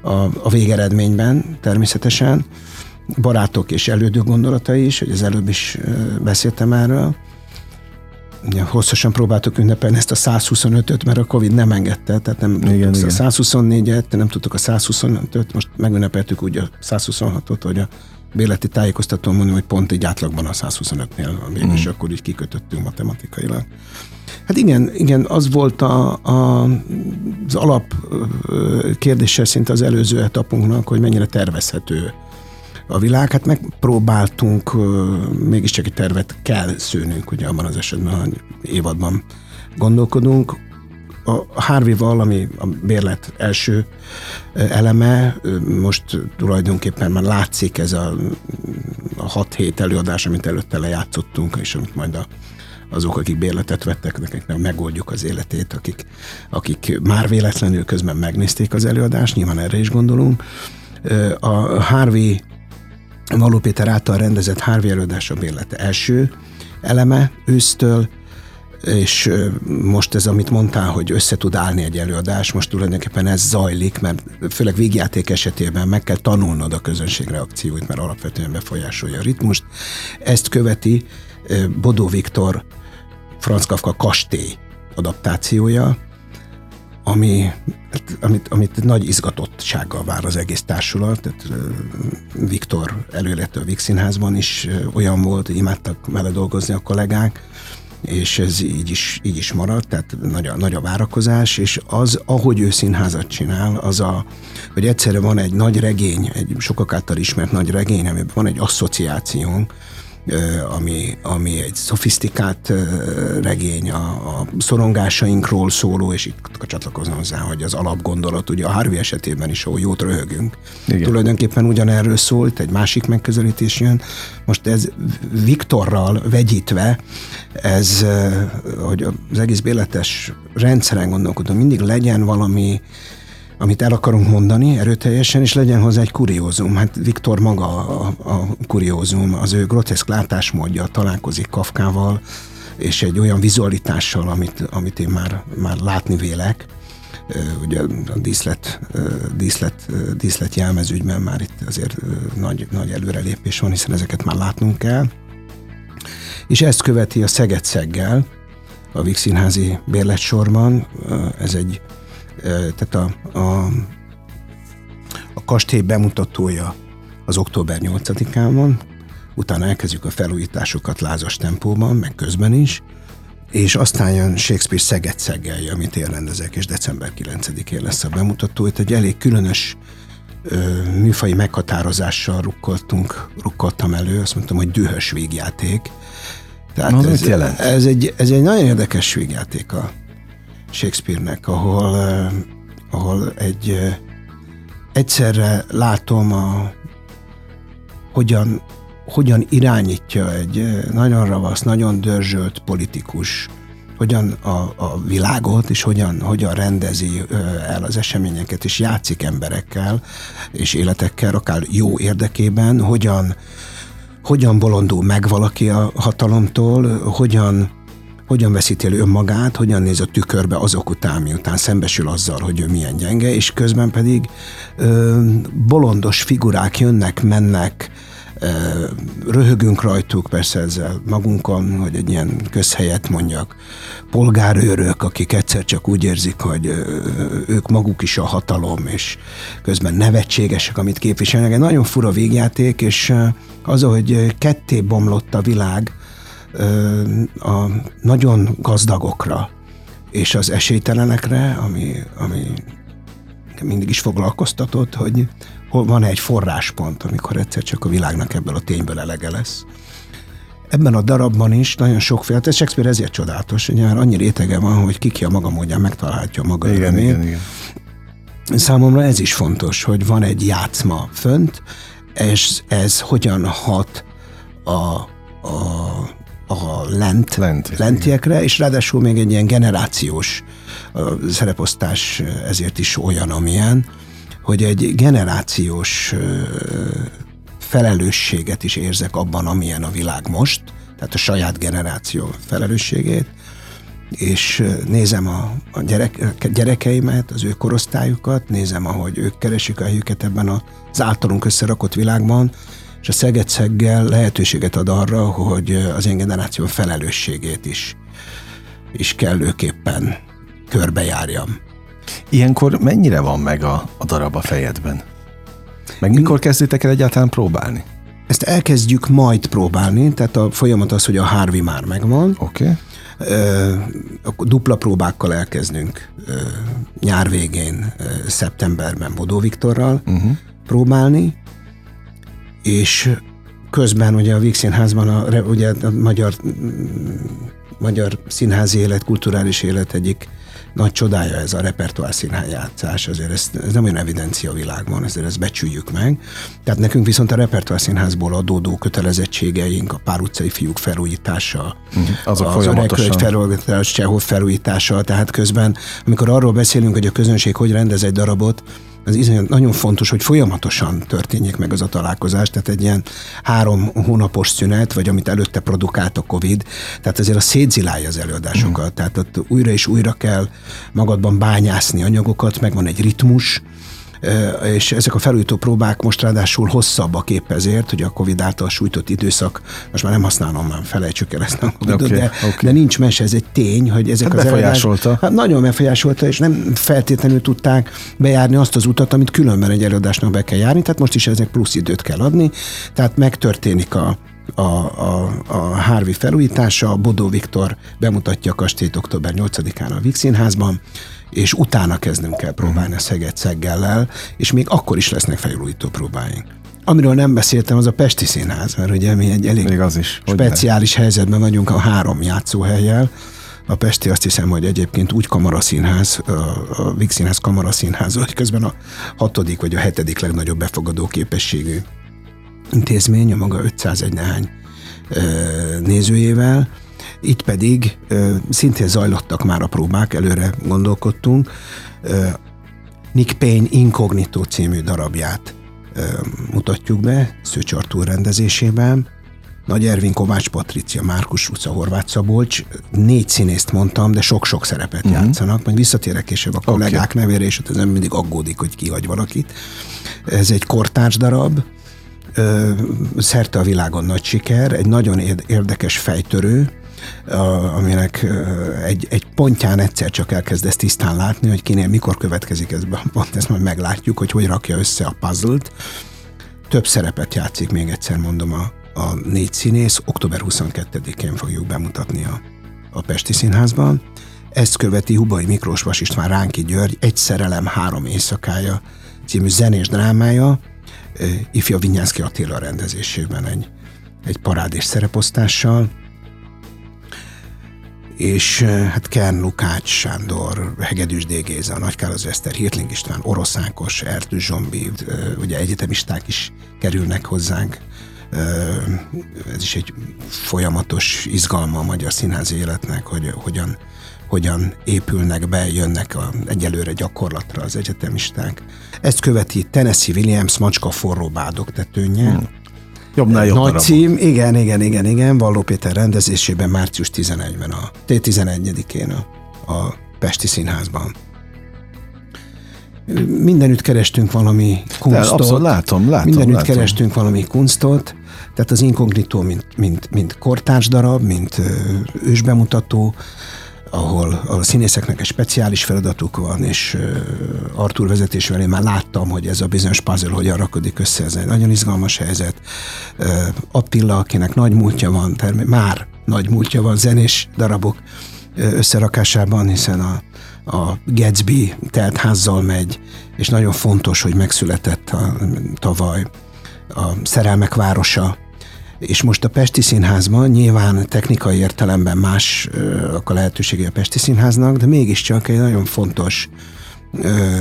a, a végeredményben természetesen. Barátok és elődő gondolatai is, hogy az előbb is beszéltem erről. Hosszasan próbáltuk ünnepelni ezt a 125-öt, mert a Covid nem engedte, tehát nem Igen, tudtuk igen. a 124-et, nem tudtuk a 125-öt, most megünnepeltük úgy a 126-ot, hogy a béleti tájékoztatón mondom, hogy pont egy átlagban a 125-nél van végül, és akkor így kikötöttünk matematikailag. Hát igen, igen, az volt a, a, az alap kérdése szinte az előző etapunknak, hogy mennyire tervezhető a világ. Hát megpróbáltunk, mégiscsak egy tervet kell szőnünk, ugye abban az esetben, hogy évadban gondolkodunk. A Harvey-val, ami a bérlet első eleme, most tulajdonképpen már látszik ez a, a 6-7 előadás, amit előtte lejátszottunk, és amit majd a azok, akik bérletet vettek, nekik megoldjuk az életét, akik, akik már véletlenül közben megnézték az előadást, nyilván erre is gondolunk. A Harvey Való Péter által rendezett Harvey előadás a bérlete első eleme ősztől, és most ez, amit mondtál, hogy össze tud állni egy előadás, most tulajdonképpen ez zajlik, mert főleg végjáték esetében meg kell tanulnod a közönség reakcióit, mert alapvetően befolyásolja a ritmust. Ezt követi Bodó Viktor Franz Kafka kastély adaptációja, ami, amit, amit nagy izgatottsággal vár az egész társulat. Tehát Viktor előlette a Vix Színházban is olyan volt, imádtak vele dolgozni a kollégák, és ez így is, így is maradt, tehát nagy a, nagy a várakozás, és az, ahogy ő színházat csinál, az a, hogy egyszerre van egy nagy regény, egy sokak által ismert nagy regény, amiben van egy asszociációnk, ami, ami egy szofisztikált regény, a, a szorongásainkról szóló, és itt csatlakozom hozzá, hogy az alapgondolat, ugye a Harvey esetében is, ahol jót röhögünk. Igen. Tulajdonképpen ugyanerről szólt, egy másik megközelítés jön. Most ez Viktorral vegyítve, ez, hogy az egész béletes rendszeren gondolkodom, mindig legyen valami amit el akarunk mondani erőteljesen, és legyen hozzá egy kuriózum. Hát Viktor maga a, a kuriózum, az ő groteszk látásmódja találkozik Kafkával, és egy olyan vizualitással, amit, amit én már, már látni vélek, ugye a díszlet, díszlet, díszlet jelmezügyben már itt azért nagy, nagy előrelépés van, hiszen ezeket már látnunk kell. És ezt követi a Szeged-Szeggel, a Vix Színházi bérletsorban. Ez egy tehát a, a, a kastély bemutatója az október 8-án van, utána elkezdjük a felújításokat lázas tempóban, meg közben is, és aztán jön Shakespeare Szeged Szeggelje, amit én rendezek, és december 9-én lesz a bemutató. Itt egy elég különös ö, műfai meghatározással rukkoltunk, rukkoltam elő, azt mondtam, hogy dühös végjáték. Tehát ez, jelent? Ez egy, ez egy nagyon érdekes végjáték a, Shakespeare-nek, ahol, uh, ahol egy uh, egyszerre látom a hogyan, hogyan irányítja egy uh, nagyon ravasz, nagyon dörzsölt politikus, hogyan a, a világot, és hogyan, hogyan rendezi el az eseményeket, és játszik emberekkel, és életekkel, akár jó érdekében, hogyan, hogyan bolondul meg valaki a hatalomtól, hogyan hogyan veszíti el önmagát, hogyan néz a tükörbe azok után, miután szembesül azzal, hogy ő milyen gyenge, és közben pedig ö, bolondos figurák jönnek, mennek, röhögünk rajtuk, persze ezzel magunkon, hogy egy ilyen közhelyet mondjak, polgárőrök, akik egyszer csak úgy érzik, hogy ők maguk is a hatalom, és közben nevetségesek, amit képviselnek. Egy nagyon fura végjáték, és az, hogy ketté bomlott a világ, a nagyon gazdagokra és az esélytelenekre, ami, ami mindig is foglalkoztatott, hogy van egy forráspont, amikor egyszer csak a világnak ebből a tényből elege lesz. Ebben a darabban is nagyon sokféle, ez Shakespeare ezért csodálatos, hogy annyi rétege van, hogy kiki a maga módján megtalálhatja maga igen, örömét. igen, igen. Számomra ez is fontos, hogy van egy játszma fönt, és ez hogyan hat a, a a lent, lent lentiekre, igen. és ráadásul még egy ilyen generációs szereposztás ezért is olyan, amilyen, hogy egy generációs felelősséget is érzek abban, amilyen a világ most, tehát a saját generáció felelősségét, és nézem a, a gyerek, gyerekeimet, az ő korosztályukat, nézem, ahogy ők keresik a helyüket ebben az általunk összerakott világban, és a Szegedszeggel lehetőséget ad arra, hogy az én generáció felelősségét is, is kellőképpen körbejárjam. Ilyenkor mennyire van meg a, a darab a fejedben? Meg mikor kezdtétek el egyáltalán próbálni? Ezt elkezdjük majd próbálni, tehát a folyamat az, hogy a Harvey már megvan. Oké. Okay. Dupla próbákkal elkezdünk nyár végén, szeptemberben Bodó Viktorral uh-huh. próbálni, és közben ugye a Víg Színházban a, ugye a magyar, magyar színházi élet, kulturális élet egyik nagy csodája ez a repertoár színházjátszás, azért ez, ez nem olyan evidencia a világban, ezért ezt becsüljük meg. Tehát nekünk viszont a repertoár színházból adódó kötelezettségeink, a pár utcai fiúk felújítása, uh-huh. az a, az folyamatosan. felújítás, Csehov felújítása, tehát közben, amikor arról beszélünk, hogy a közönség hogy rendez egy darabot, az iszonyat nagyon fontos, hogy folyamatosan történjék meg az a találkozás, tehát egy ilyen három hónapos szünet, vagy amit előtte produkált a Covid, tehát ezért a szétzilálja az előadásokat, mm. tehát ott újra és újra kell magadban bányászni anyagokat, meg van egy ritmus, és ezek a felújító próbák most ráadásul hosszabbak épp ezért, hogy a Covid által sújtott időszak, most már nem használom, már felejtsük el ezt a Covidot, okay, de, okay. de nincs mese, ez egy tény, hogy ezek hát az befolyásolta. Előadás, hát nagyon befolyásolta, és nem feltétlenül tudták bejárni azt az utat, amit különben egy előadásnak be kell járni, tehát most is ezek plusz időt kell adni, tehát megtörténik a, a, a, a Harvey felújítása, Bodó Viktor bemutatja a kastélyt október 8-án a Vix Színházban, és utána kezdünk kell próbálni a Szeged Szeggellel, és még akkor is lesznek felújító próbáink. Amiről nem beszéltem, az a Pesti Színház, mert ugye mi egy elég még az is. speciális ne? helyzetben vagyunk a három játszóhelyjel. A Pesti azt hiszem, hogy egyébként úgy kamaraszínház, a Vix Színház kamaraszínház, hogy közben a hatodik vagy a hetedik legnagyobb befogadó képességű intézmény, a maga 501 nehány nézőjével, itt pedig szintén zajlottak már a próbák, előre gondolkodtunk. Nick Payne Incognito című darabját mutatjuk be Szőcs Artúr rendezésében. Nagy Ervin Kovács Patricia, Márkus utca, Horváth Szabolcs. Négy színészt mondtam, de sok-sok szerepet uh-huh. játszanak. Majd visszatérek később a kollégák okay. nevére, és az ember mindig aggódik, hogy kihagy valakit. Ez egy kortárs darab, szerte a világon nagy siker, egy nagyon érdekes fejtörő, aminek egy, egy pontján egyszer csak elkezdesz tisztán látni, hogy kinél mikor következik ez pont, ezt majd meglátjuk, hogy hogy rakja össze a puzzle-t. Több szerepet játszik, még egyszer mondom, a, a négy színész. Október 22-én fogjuk bemutatni a, a Pesti Színházban. Ezt követi Hubai Miklós Vas István Ránki György Egy szerelem három éjszakája című zenés drámája, ifja Vinyánszki Attila rendezésében egy, egy parádés szereposztással és hát Kern Lukács Sándor, Hegedűs D. Géza, Nagy Károz Eszter, Hirtling István, Oroszánkos, Ertű Zsombi, ugye egyetemisták is kerülnek hozzánk. Ez is egy folyamatos izgalma a magyar színházi életnek, hogy hogyan, hogyan épülnek be, jönnek a, egyelőre gyakorlatra az egyetemisták. Ezt követi Tennessee Williams Macska forró bádok tetőnye, hmm Jobbnál jobb Nagy darabok. cím, igen, igen, igen, igen, Valló Péter rendezésében március 11-ben, a T11-én a, a Pesti Színházban. Mindenütt kerestünk valami kunstot. abszolút, látom, látom. Mindenütt látom. kerestünk valami kunstot, tehát az inkognitó, mint, mint, mint kortárs darab, mint ősbemutató, ahol a színészeknek egy speciális feladatuk van, és Artur vezetésével én már láttam, hogy ez a bizonyos puzzle hogyan rakodik össze, ez egy nagyon izgalmas helyzet. Attila, akinek nagy múltja van, termé- már nagy múltja van zenés darabok összerakásában, hiszen a, a Gatsby teltházzal megy, és nagyon fontos, hogy megszületett a, tavaly a Szerelmek városa, és most a Pesti Színházban nyilván technikai értelemben más a lehetősége a Pesti Színháznak, de mégiscsak egy nagyon fontos ö,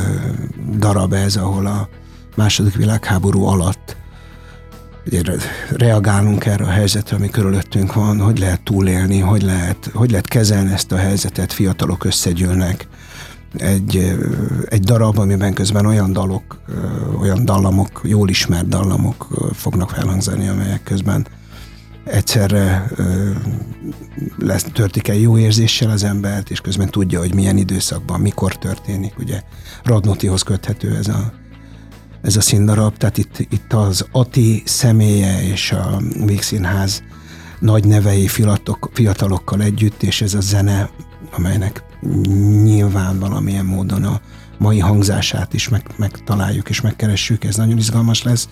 darab ez, ahol a második világháború alatt ugye, reagálunk erre a helyzetre, ami körülöttünk van, hogy lehet túlélni, hogy lehet, hogy lehet kezelni ezt a helyzetet, fiatalok összegyűlnek, egy, egy darab, amiben közben olyan dalok, olyan dallamok, jól ismert dallamok fognak felhangzani, amelyek közben egyszerre lesz, törtik el jó érzéssel az embert, és közben tudja, hogy milyen időszakban, mikor történik. Ugye Radnotihoz köthető ez a, ez a színdarab, tehát itt, itt az Ati személye és a Vígszínház nagy nevei fiatalok, fiatalokkal együtt, és ez a zene, amelynek nyilván valamilyen módon a mai hangzását is meg, megtaláljuk és megkeressük, ez nagyon izgalmas lesz.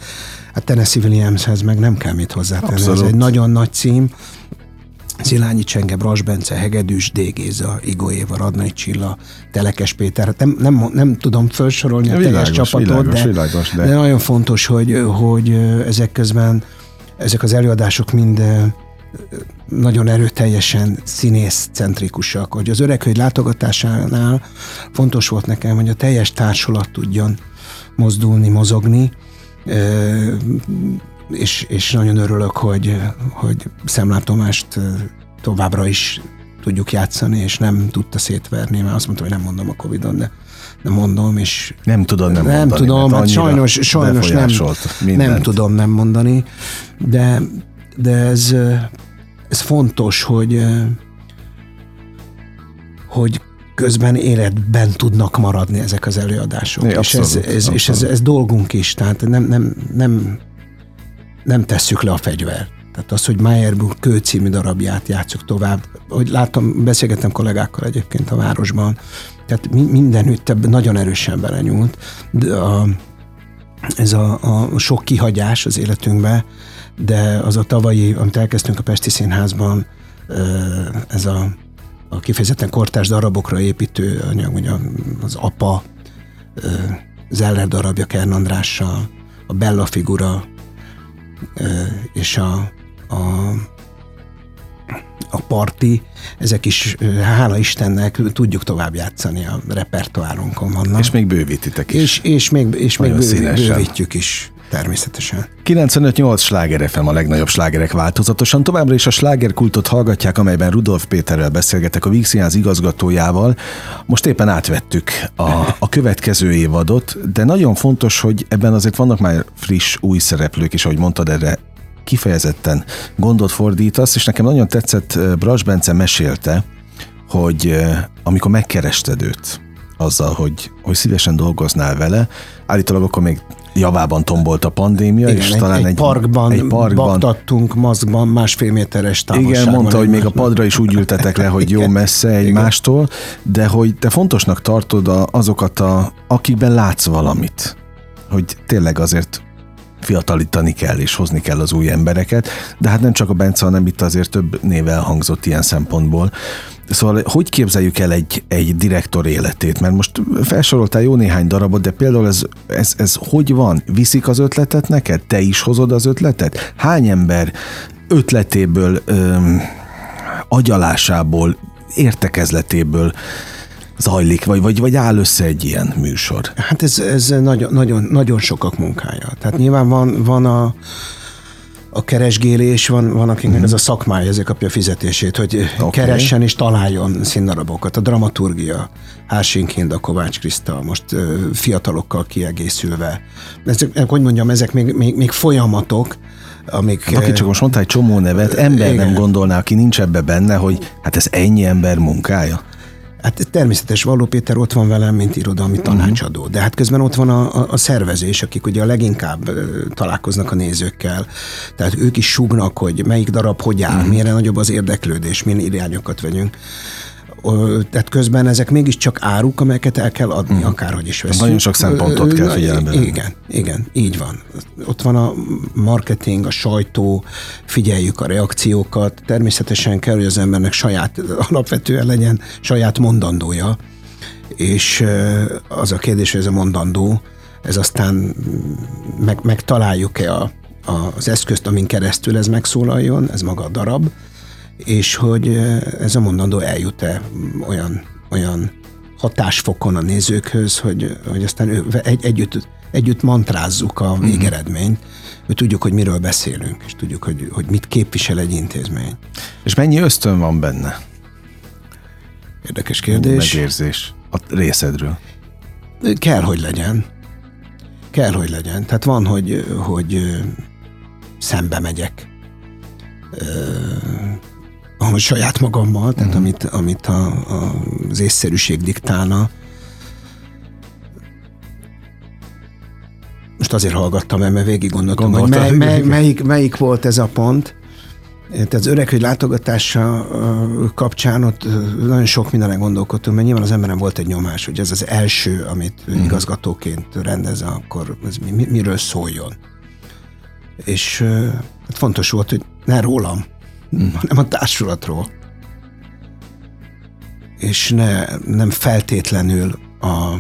Hát Tennessee Williamshez meg nem kell mit hozzátenni, Abszolút. ez egy nagyon nagy cím, Szilányi Csenge, Bras Bence, Hegedűs, Dégéza, Igó Éva, Radnai Csilla, Telekes Péter. Hát nem, nem, nem tudom felsorolni a teljes csapatot, világos, de, világos, de... de nagyon fontos, hogy, hogy ezek közben ezek az előadások mind nagyon erőteljesen színész-centrikusak, hogy az öreghölgy látogatásánál fontos volt nekem, hogy a teljes társulat tudjon mozdulni, mozogni, és, és nagyon örülök, hogy, hogy Szemláp Tomást továbbra is tudjuk játszani, és nem tudta szétverni, mert azt mondta, hogy nem mondom a Covid-on, de nem mondom, és nem tudod nem, nem mondani, tudom, hát sajnos, sajnos nem, nem tudom nem mondani, de, de ez, ez fontos, hogy, hogy, közben életben tudnak maradni ezek az előadások. É, és abszolút, ez, ez, és ez, ez dolgunk is, tehát nem, nem, nem, nem tesszük le a fegyvert. Tehát az, hogy Meyerburg kő című darabját játszuk tovább, hogy láttam, beszélgettem kollégákkal egyébként a városban, tehát mi, mindenütt ebben nagyon erősen belenyúlt. De a, ez a, a sok kihagyás az életünkbe, de az a tavalyi, amit elkezdtünk a Pesti Színházban, ez a, a kifejezetten kortárs darabokra építő anyag, ugye az apa, Zeller darabja Kern Andrással, a Bella figura, és a, a a parti, ezek is, hála Istennek, tudjuk tovább játszani a repertoárunkon vannak. És még bővítitek is. és, és még, és még bőv, bővítjük is, természetesen. 95-8 sláger FM a legnagyobb slágerek változatosan. Továbbra is a slágerkultot hallgatják, amelyben Rudolf Péterrel beszélgetek a Vígszínház igazgatójával. Most éppen átvettük a, a következő évadot, de nagyon fontos, hogy ebben azért vannak már friss, új szereplők, és ahogy mondtad, erre kifejezetten gondot fordítasz, és nekem nagyon tetszett, eh, Bras Bence mesélte, hogy eh, amikor megkerested őt, azzal, hogy, hogy szívesen dolgoznál vele, állítólag akkor még javában tombolt a pandémia, Igen, és egy, talán egy, egy, parkban, egy parkban baktattunk maszkban másfél méteres távolságban. igen, mondta, hogy még a padra is úgy ültetek le, hogy jó messze egymástól, de hogy te fontosnak tartod a, azokat, a, akikben látsz valamit. Hogy tényleg azért fiatalítani kell és hozni kell az új embereket, de hát nem csak a Bence, hanem itt azért több név elhangzott ilyen szempontból. Szóval hogy képzeljük el egy, egy direktor életét? Mert most felsoroltál jó néhány darabot, de például ez, ez, ez hogy van? Viszik az ötletet neked? Te is hozod az ötletet? Hány ember ötletéből, öm, agyalásából, értekezletéből zajlik, vagy, vagy, vagy áll össze egy ilyen műsor? Hát ez, ez nagyon, nagyon, nagyon sokak munkája. Tehát nyilván van, van a, a keresgélés, van, van akiknek ez a szakmája, ezért kapja a fizetését, hogy okay. keressen és találjon színdarabokat. A dramaturgia, Hársink Hinda, Kovács Kriszta, most ö, fiatalokkal kiegészülve. Ezek, hogy mondjam, ezek még, még, még folyamatok, amik... Hát aki csak most mondta egy csomó nevet, ember Igen. nem gondolná, aki nincs ebbe benne, hogy hát ez ennyi ember munkája. Hát természetes, Valló Péter ott van velem, mint irodalmi tanácsadó, de hát közben ott van a, a, a szervezés, akik ugye a leginkább találkoznak a nézőkkel, tehát ők is súgnak, hogy melyik darab hogy áll, Mhm. milyen nagyobb az érdeklődés, milyen irányokat vegyünk. Tehát közben ezek mégiscsak áruk, amelyeket el kell adni, akárhogy is veszünk. Mhm. Nagyon sok szempontot kell figyelembe venni. Igen, igen, így van. Ott van a marketing, a sajtó, figyeljük a reakciókat. Természetesen kell, hogy az embernek saját, (laughs) alapvetően legyen saját mondandója, és az a kérdés, hogy ez a mondandó, ez aztán meg, megtaláljuk-e a, a, az eszközt, amin keresztül ez megszólaljon, ez maga a darab, és hogy ez a mondandó eljut-e olyan, olyan hatásfokon a nézőkhöz, hogy, hogy aztán ő, egy, együtt, együtt mantrázzuk a végeredményt, hogy tudjuk, hogy miről beszélünk, és tudjuk, hogy, hogy mit képvisel egy intézmény. És mennyi ösztön van benne? Érdekes kérdés. Megérzés a részedről. Kell, hogy legyen. Kell, hogy legyen. Tehát van, hogy, hogy szembe megyek. Ahogy saját magammal, tehát Mhm. amit, amit a, a, az észszerűség diktálna. Most azért hallgattam el, mert végig gondoltam, hogy Gondoltad, mely, mely, igen. melyik, melyik volt ez a pont. Tehát az öregkönyv látogatása kapcsán ott nagyon sok mindenre gondolkodtunk, mert nyilván az emberem volt egy nyomás, hogy ez az első, amit Mhm. igazgatóként rendez, akkor ez mi, mi, miről szóljon. És hát fontos volt, hogy ne rólam. Hanem a társulatról. És ne, nem feltétlenül a,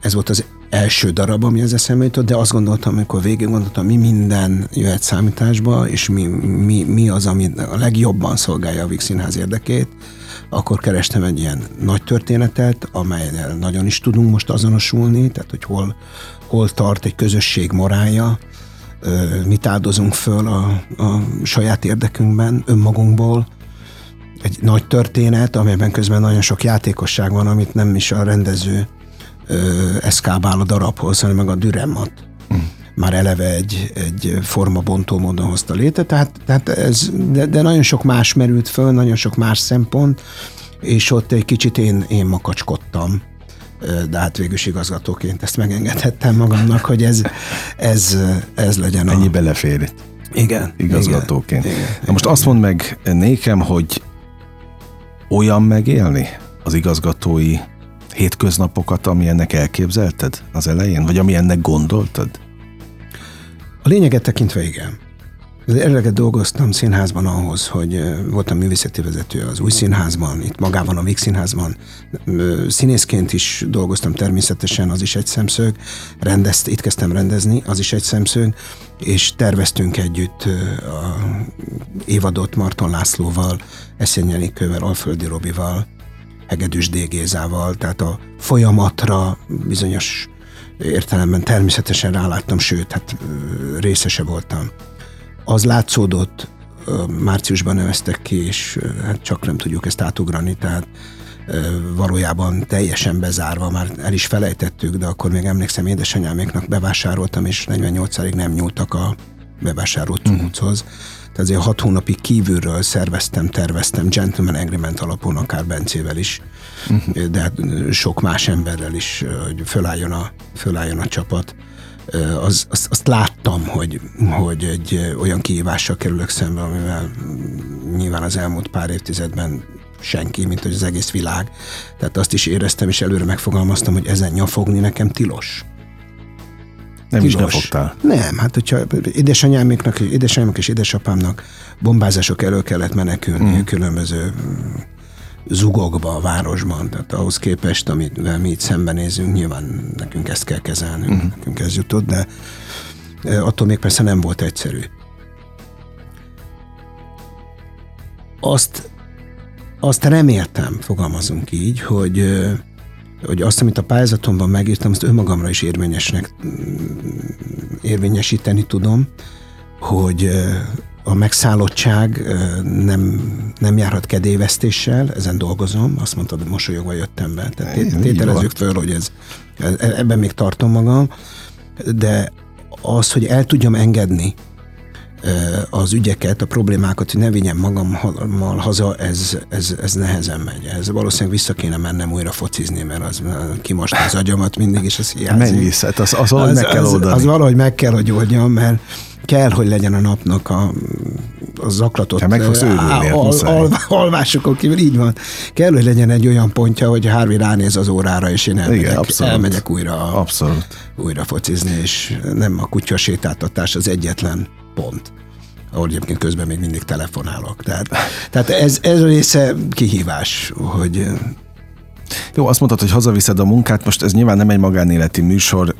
ez volt az első darab, ami az eszembe jutott, de azt gondoltam, amikor végig gondoltam, mi minden jöhet számításba, és mi, mi, mi az, ami a legjobban szolgálja a Víg Színház érdekét, akkor kerestem egy ilyen nagy történetet, amelyen nagyon is tudunk most azonosulni, tehát hogy hol, hol tart egy közösség morálja, ö, mit áldozunk föl a, a saját érdekünkben, önmagunkból, egy nagy történet, amelyben közben nagyon sok játékosság van, amit nem is a rendező eszkábál a darabhoz, hanem meg a düremmat. Már eleve egy, egy formabontó módon hozta létre, tehát, tehát ez, de, de nagyon sok más merült föl, nagyon sok más szempont, és ott egy kicsit én, én makacskodtam, de hát végül igazgatóként ezt megengedhettem magamnak, hogy ez, ez, ez legyen a... Ennyi belefér itt. Igen. Igazgatóként. Igen, igen, Na most azt mondd meg nékem, hogy olyan megélni az igazgatói hétköznapokat, ami ennek elképzelted az elején, vagy ami ennek gondoltad? A lényeget tekintve igen. Eleget dolgoztam színházban ahhoz, hogy voltam művészeti vezető az új színházban, itt magában a Víg színházban. Színészként is dolgoztam természetesen, az is egy szemszög. Rendezt, itt kezdtem rendezni, az is egy szemszög, és terveztünk együtt a évadot Marton Lászlóval, Eszényenikővel, Alföldi Robival, Hegedűs D. Tehát a folyamatra bizonyos értelemben természetesen ráláttam, sőt, hát részese voltam az látszódott, márciusban neveztek ki, és hát csak nem tudjuk ezt átugrani, tehát valójában teljesen bezárva, már el is felejtettük, de akkor még emlékszem, édesanyáméknak bevásároltam, és 48-ig nem nyúltak a bevásárolt mhm. cucchoz. Uh-huh. Tehát azért hat hónapig kívülről szerveztem, terveztem, gentleman agreement alapon, akár Bencével is, uh-huh. de hát sok más emberrel is, hogy fölálljon a, fölálljon a csapat az, azt, azt láttam, hogy, hogy egy olyan kihívással kerülök szembe, amivel nyilván az elmúlt pár évtizedben senki, mint hogy az egész világ. Tehát azt is éreztem, és előre megfogalmaztam, hogy ezen nyafogni nekem tilos. Nem tilos. is nyafogtál? Nem, hát hogyha édesanyámnak, édesanyámnak és édesapámnak bombázások elől kellett menekülni, mm. különböző zugokba a városban, tehát ahhoz képest, amivel mi itt szembenézünk, nyilván nekünk ezt kell kezelnünk, uh-huh. nekünk ez jutott, de attól még persze nem volt egyszerű. Azt, azt reméltem, fogalmazunk így, hogy, hogy azt, amit a pályázatomban megírtam, azt önmagamra is érvényesnek érvényesíteni tudom, hogy a megszállottság nem, nem járhat kedélyvesztéssel, ezen dolgozom, azt mondtad, hogy mosolyogva jöttem be. Tehát tételezzük föl, hogy ez, ebben még tartom magam, de az, hogy el tudjam engedni az ügyeket, a problémákat, hogy ne vigyem magammal haza, ez, ez, ez nehezen megy. Ez valószínűleg vissza kéne mennem újra focizni, mert az kimost az agyamat mindig, és az hiányzik. Menj vissza, hát az, az, az, meg kell oldani. Az, az valahogy meg kell, hogy oldjam, mert kell, hogy legyen a napnak a, a zaklatott Te meg fogsz őrülni, al, al, alvásokon kívül, így van. Kell, hogy legyen egy olyan pontja, hogy Harvey ránéz az órára, és én elmegyek, Igen, abszolút. elmegyek újra, abszolút. újra focizni, és nem a kutya sétáltatás az egyetlen pont ahol egyébként közben még mindig telefonálok. Tehát, tehát ez, ez a része kihívás, hogy jó, azt mondtad, hogy hazaviszed a munkát, most ez nyilván nem egy magánéleti műsor,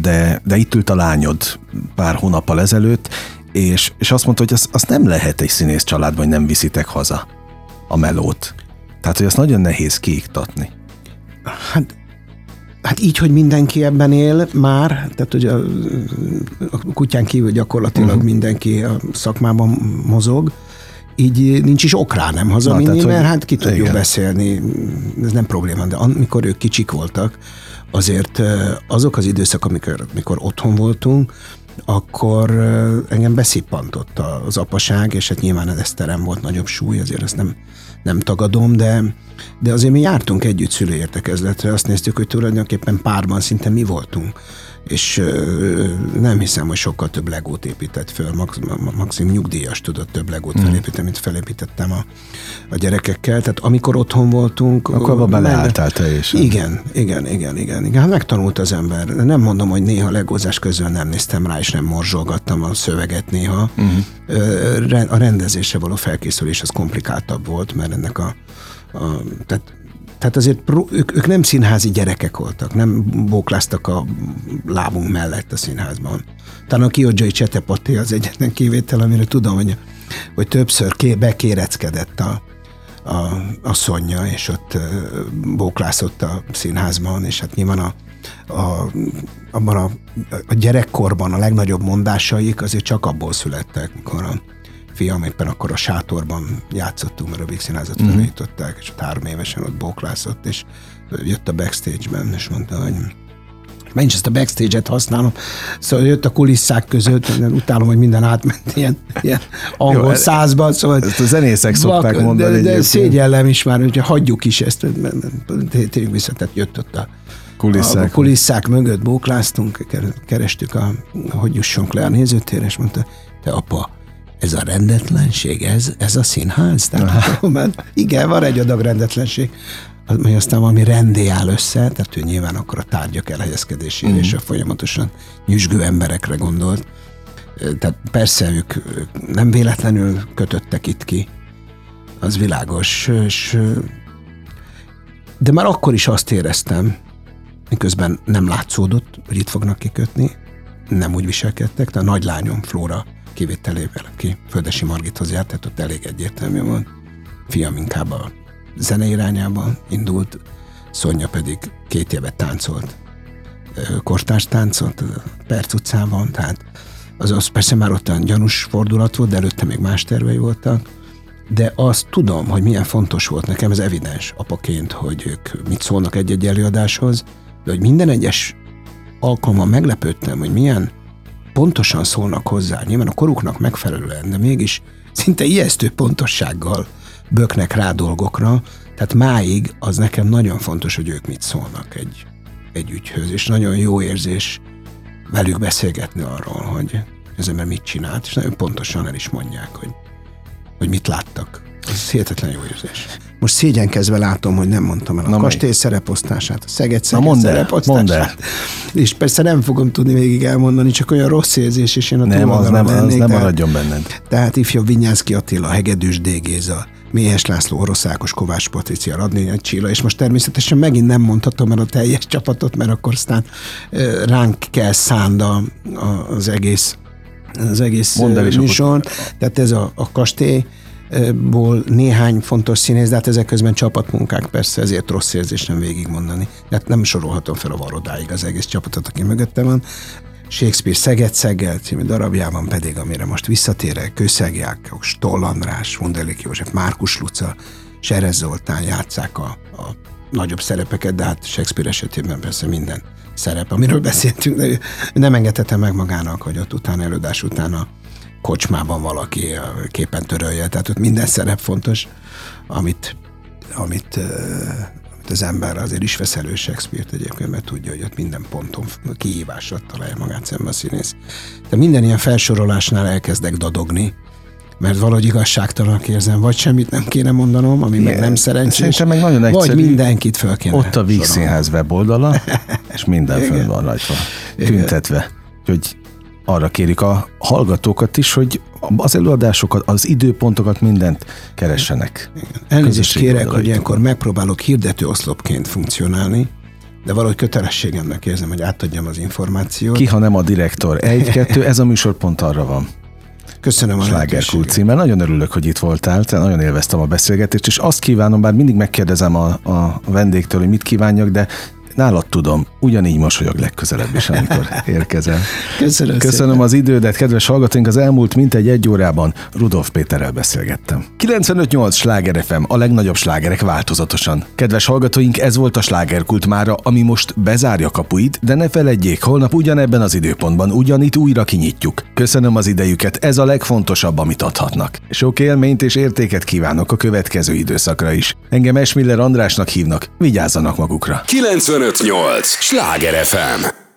de, de itt ült a lányod pár hónappal ezelőtt, és, és azt mondta, hogy azt, azt nem lehet egy színész családban, hogy nem viszitek haza a melót. Tehát, hogy azt nagyon nehéz kiiktatni. Hát Hát így, hogy mindenki ebben él már, tehát hogy a, a kutyán kívül gyakorlatilag uh-huh. mindenki a szakmában mozog, így nincs is ok rá nem hazavinni, Na, tehát, mert hát ki tudjuk igen. beszélni, ez nem probléma, de amikor ők kicsik voltak, azért azok az időszak, amikor, amikor otthon voltunk, akkor engem beszippantott az apaság, és hát nyilván ez terem volt nagyobb súly, azért ezt nem, nem tagadom, de, de azért mi jártunk együtt szülőértekezletre, azt néztük, hogy tulajdonképpen párban szinte mi voltunk és nem hiszem, hogy sokkal több legót épített föl. Max, maximum nyugdíjas tudott több legót mm. felépíteni, mint felépítettem a, a gyerekekkel. Tehát amikor otthon voltunk... Akkor abba beleálltál teljesen. Igen, igen, igen, igen, igen. Hát megtanult az ember. Nem mondom, hogy néha legózás közül nem néztem rá, és nem morzsolgattam a szöveget néha. Mm. A rendezésre való felkészülés az komplikáltabb volt, mert ennek a, a tehát tehát azért ők, ők nem színházi gyerekek voltak, nem bókláztak a lábunk mellett a színházban. Talán a Kiodzsai Csetepati az egyetlen kivétel, amire tudom, hogy, hogy többször ké, bekéreckedett a, a, a Szonya, és ott bóklászott a színházban, és hát nyilván a, a, abban a, a gyerekkorban a legnagyobb mondásaik azért csak abból születtek, amikor a fiam éppen akkor a sátorban játszottunk, mert a Víg Színházat mm. felújították, és ott három évesen ott bóklászott, és jött a backstage-ben, és mondta, hogy Menj ezt a backstage-et használom. Szóval jött a kulisszák között, utálom, hogy minden átment ilyen, ilyen angol Jó, százba. Szóval ezt a zenészek szokták vak, mondani. De, de szégyellem is már, hogyha hagyjuk is ezt, tényleg vissza, tehát jött ott a kulisszák. A kulisszák mögött bókláztunk, kerestük, a, hogy jussunk le a nézőtérre, és mondta, te apa, ez a rendetlenség, ez, ez a színház? Tehát, mert igen, van egy adag rendetlenség, ami aztán valami rendé áll össze, tehát ő nyilván akkor a tárgyak elhelyezkedésére mm. és a folyamatosan nyüzsgő emberekre gondolt. Tehát persze ők nem véletlenül kötöttek itt ki, az világos, és de már akkor is azt éreztem, miközben nem látszódott, hogy itt fognak kikötni, nem úgy viselkedtek, de a nagylányom Flóra kivételével, aki Földesi Margithoz járt, tehát ott elég egyértelmű volt. Fiam inkább a zene irányába indult, Szonya pedig két évet táncolt, kortárs táncolt Perc utcában, tehát az, az persze már ott olyan gyanús fordulat volt, de előtte még más tervei voltak, de azt tudom, hogy milyen fontos volt nekem, ez evidens apaként, hogy ők mit szólnak egy-egy előadáshoz, de hogy minden egyes alkalommal meglepődtem, hogy milyen pontosan szólnak hozzá, nyilván a koruknak megfelelően, de mégis szinte ijesztő pontossággal böknek rá dolgokra, tehát máig az nekem nagyon fontos, hogy ők mit szólnak egy, egy ügyhöz, és nagyon jó érzés velük beszélgetni arról, hogy ez ember mit csinált, és nagyon pontosan el is mondják, hogy, hogy mit láttak. Ez hihetetlen jó érzés. Most szégyenkezve látom, hogy nem mondtam el a Na kastély szereposztását, a Szeged Szeged mondd szereposztását. Mondd el. És persze nem fogom tudni végig elmondani, csak olyan rossz érzés, és én a nem, az nem, lennék, az nem maradjon benned. Tehát ifjabb Vinyánszki Attila, Hegedűs D. Géza, Méhes László, Oroszákos, Kovács Patricia, Radnényi Csilla, és most természetesen megint nem mondhatom el a teljes csapatot, mert akkor aztán ránk kell szánda az egész az egész műsort. Tehát ez a, a kastély, ból néhány fontos színész, de hát ezek közben csapatmunkák persze, ezért rossz érzés nem végigmondani. Hát nem sorolhatom fel a varodáig az egész csapatot, aki mögötte van. Shakespeare Szeged Szeggel című darabjában pedig, amire most visszatérek, Kőszeg Jákos, Stoll András, Hundelik József, Márkus Luca, Serez Zoltán játszák a, a nagyobb szerepeket, de hát Shakespeare esetében persze minden szerep, amiről beszéltünk, de nem engedhette meg magának, hogy ott utána előadás után kocsmában valaki képen törölje, tehát ott minden szerep fontos, amit, amit, amit az ember azért is vesz elő Shakespeare-t egyébként, mert tudja, hogy ott minden ponton kihívásra találja magát szemben a színész. De minden ilyen felsorolásnál elkezdek dadogni, mert valahogy igazságtalanak érzem, vagy semmit nem kéne mondanom, ami Igen. meg nem szerencsés. Szerintem meg nagyon egyszerű. Vagy mindenkit föl kéne Ott a Víg Színház weboldala, (laughs) és minden föl van rajta, tüntetve. Hogy arra kérik a hallgatókat is, hogy az előadásokat, az időpontokat, mindent keressenek. Elnézést kérek, hogy ilyenkor megpróbálok hirdető oszlopként funkcionálni, de valahogy kötelességemnek érzem, hogy átadjam az információt. Ki, ha nem a direktor. Egy-kettő, ez a műsor pont arra van. Köszönöm a Slágerkult címmel. Nagyon örülök, hogy itt voltál, te nagyon élveztem a beszélgetést, és azt kívánom, bár mindig megkérdezem a, a vendégtől, hogy mit kívánjak, de nálad tudom, ugyanígy mosolyog legközelebb is, amikor (laughs) érkezel. Köszönöm, Köszönöm szépen. az idődet, kedves hallgatóink, az elmúlt mintegy egy órában Rudolf Péterrel beszélgettem. 95.8 Sláger FM, a legnagyobb slágerek változatosan. Kedves hallgatóink, ez volt a slágerkult mára, ami most bezárja kapuit, de ne feledjék, holnap ugyanebben az időpontban ugyanitt újra kinyitjuk. Köszönöm az idejüket, ez a legfontosabb, amit adhatnak. Sok élményt és értéket kívánok a következő időszakra is. Engem Esmiller Andrásnak hívnak, vigyázzanak magukra. 95 958! Sláger FM!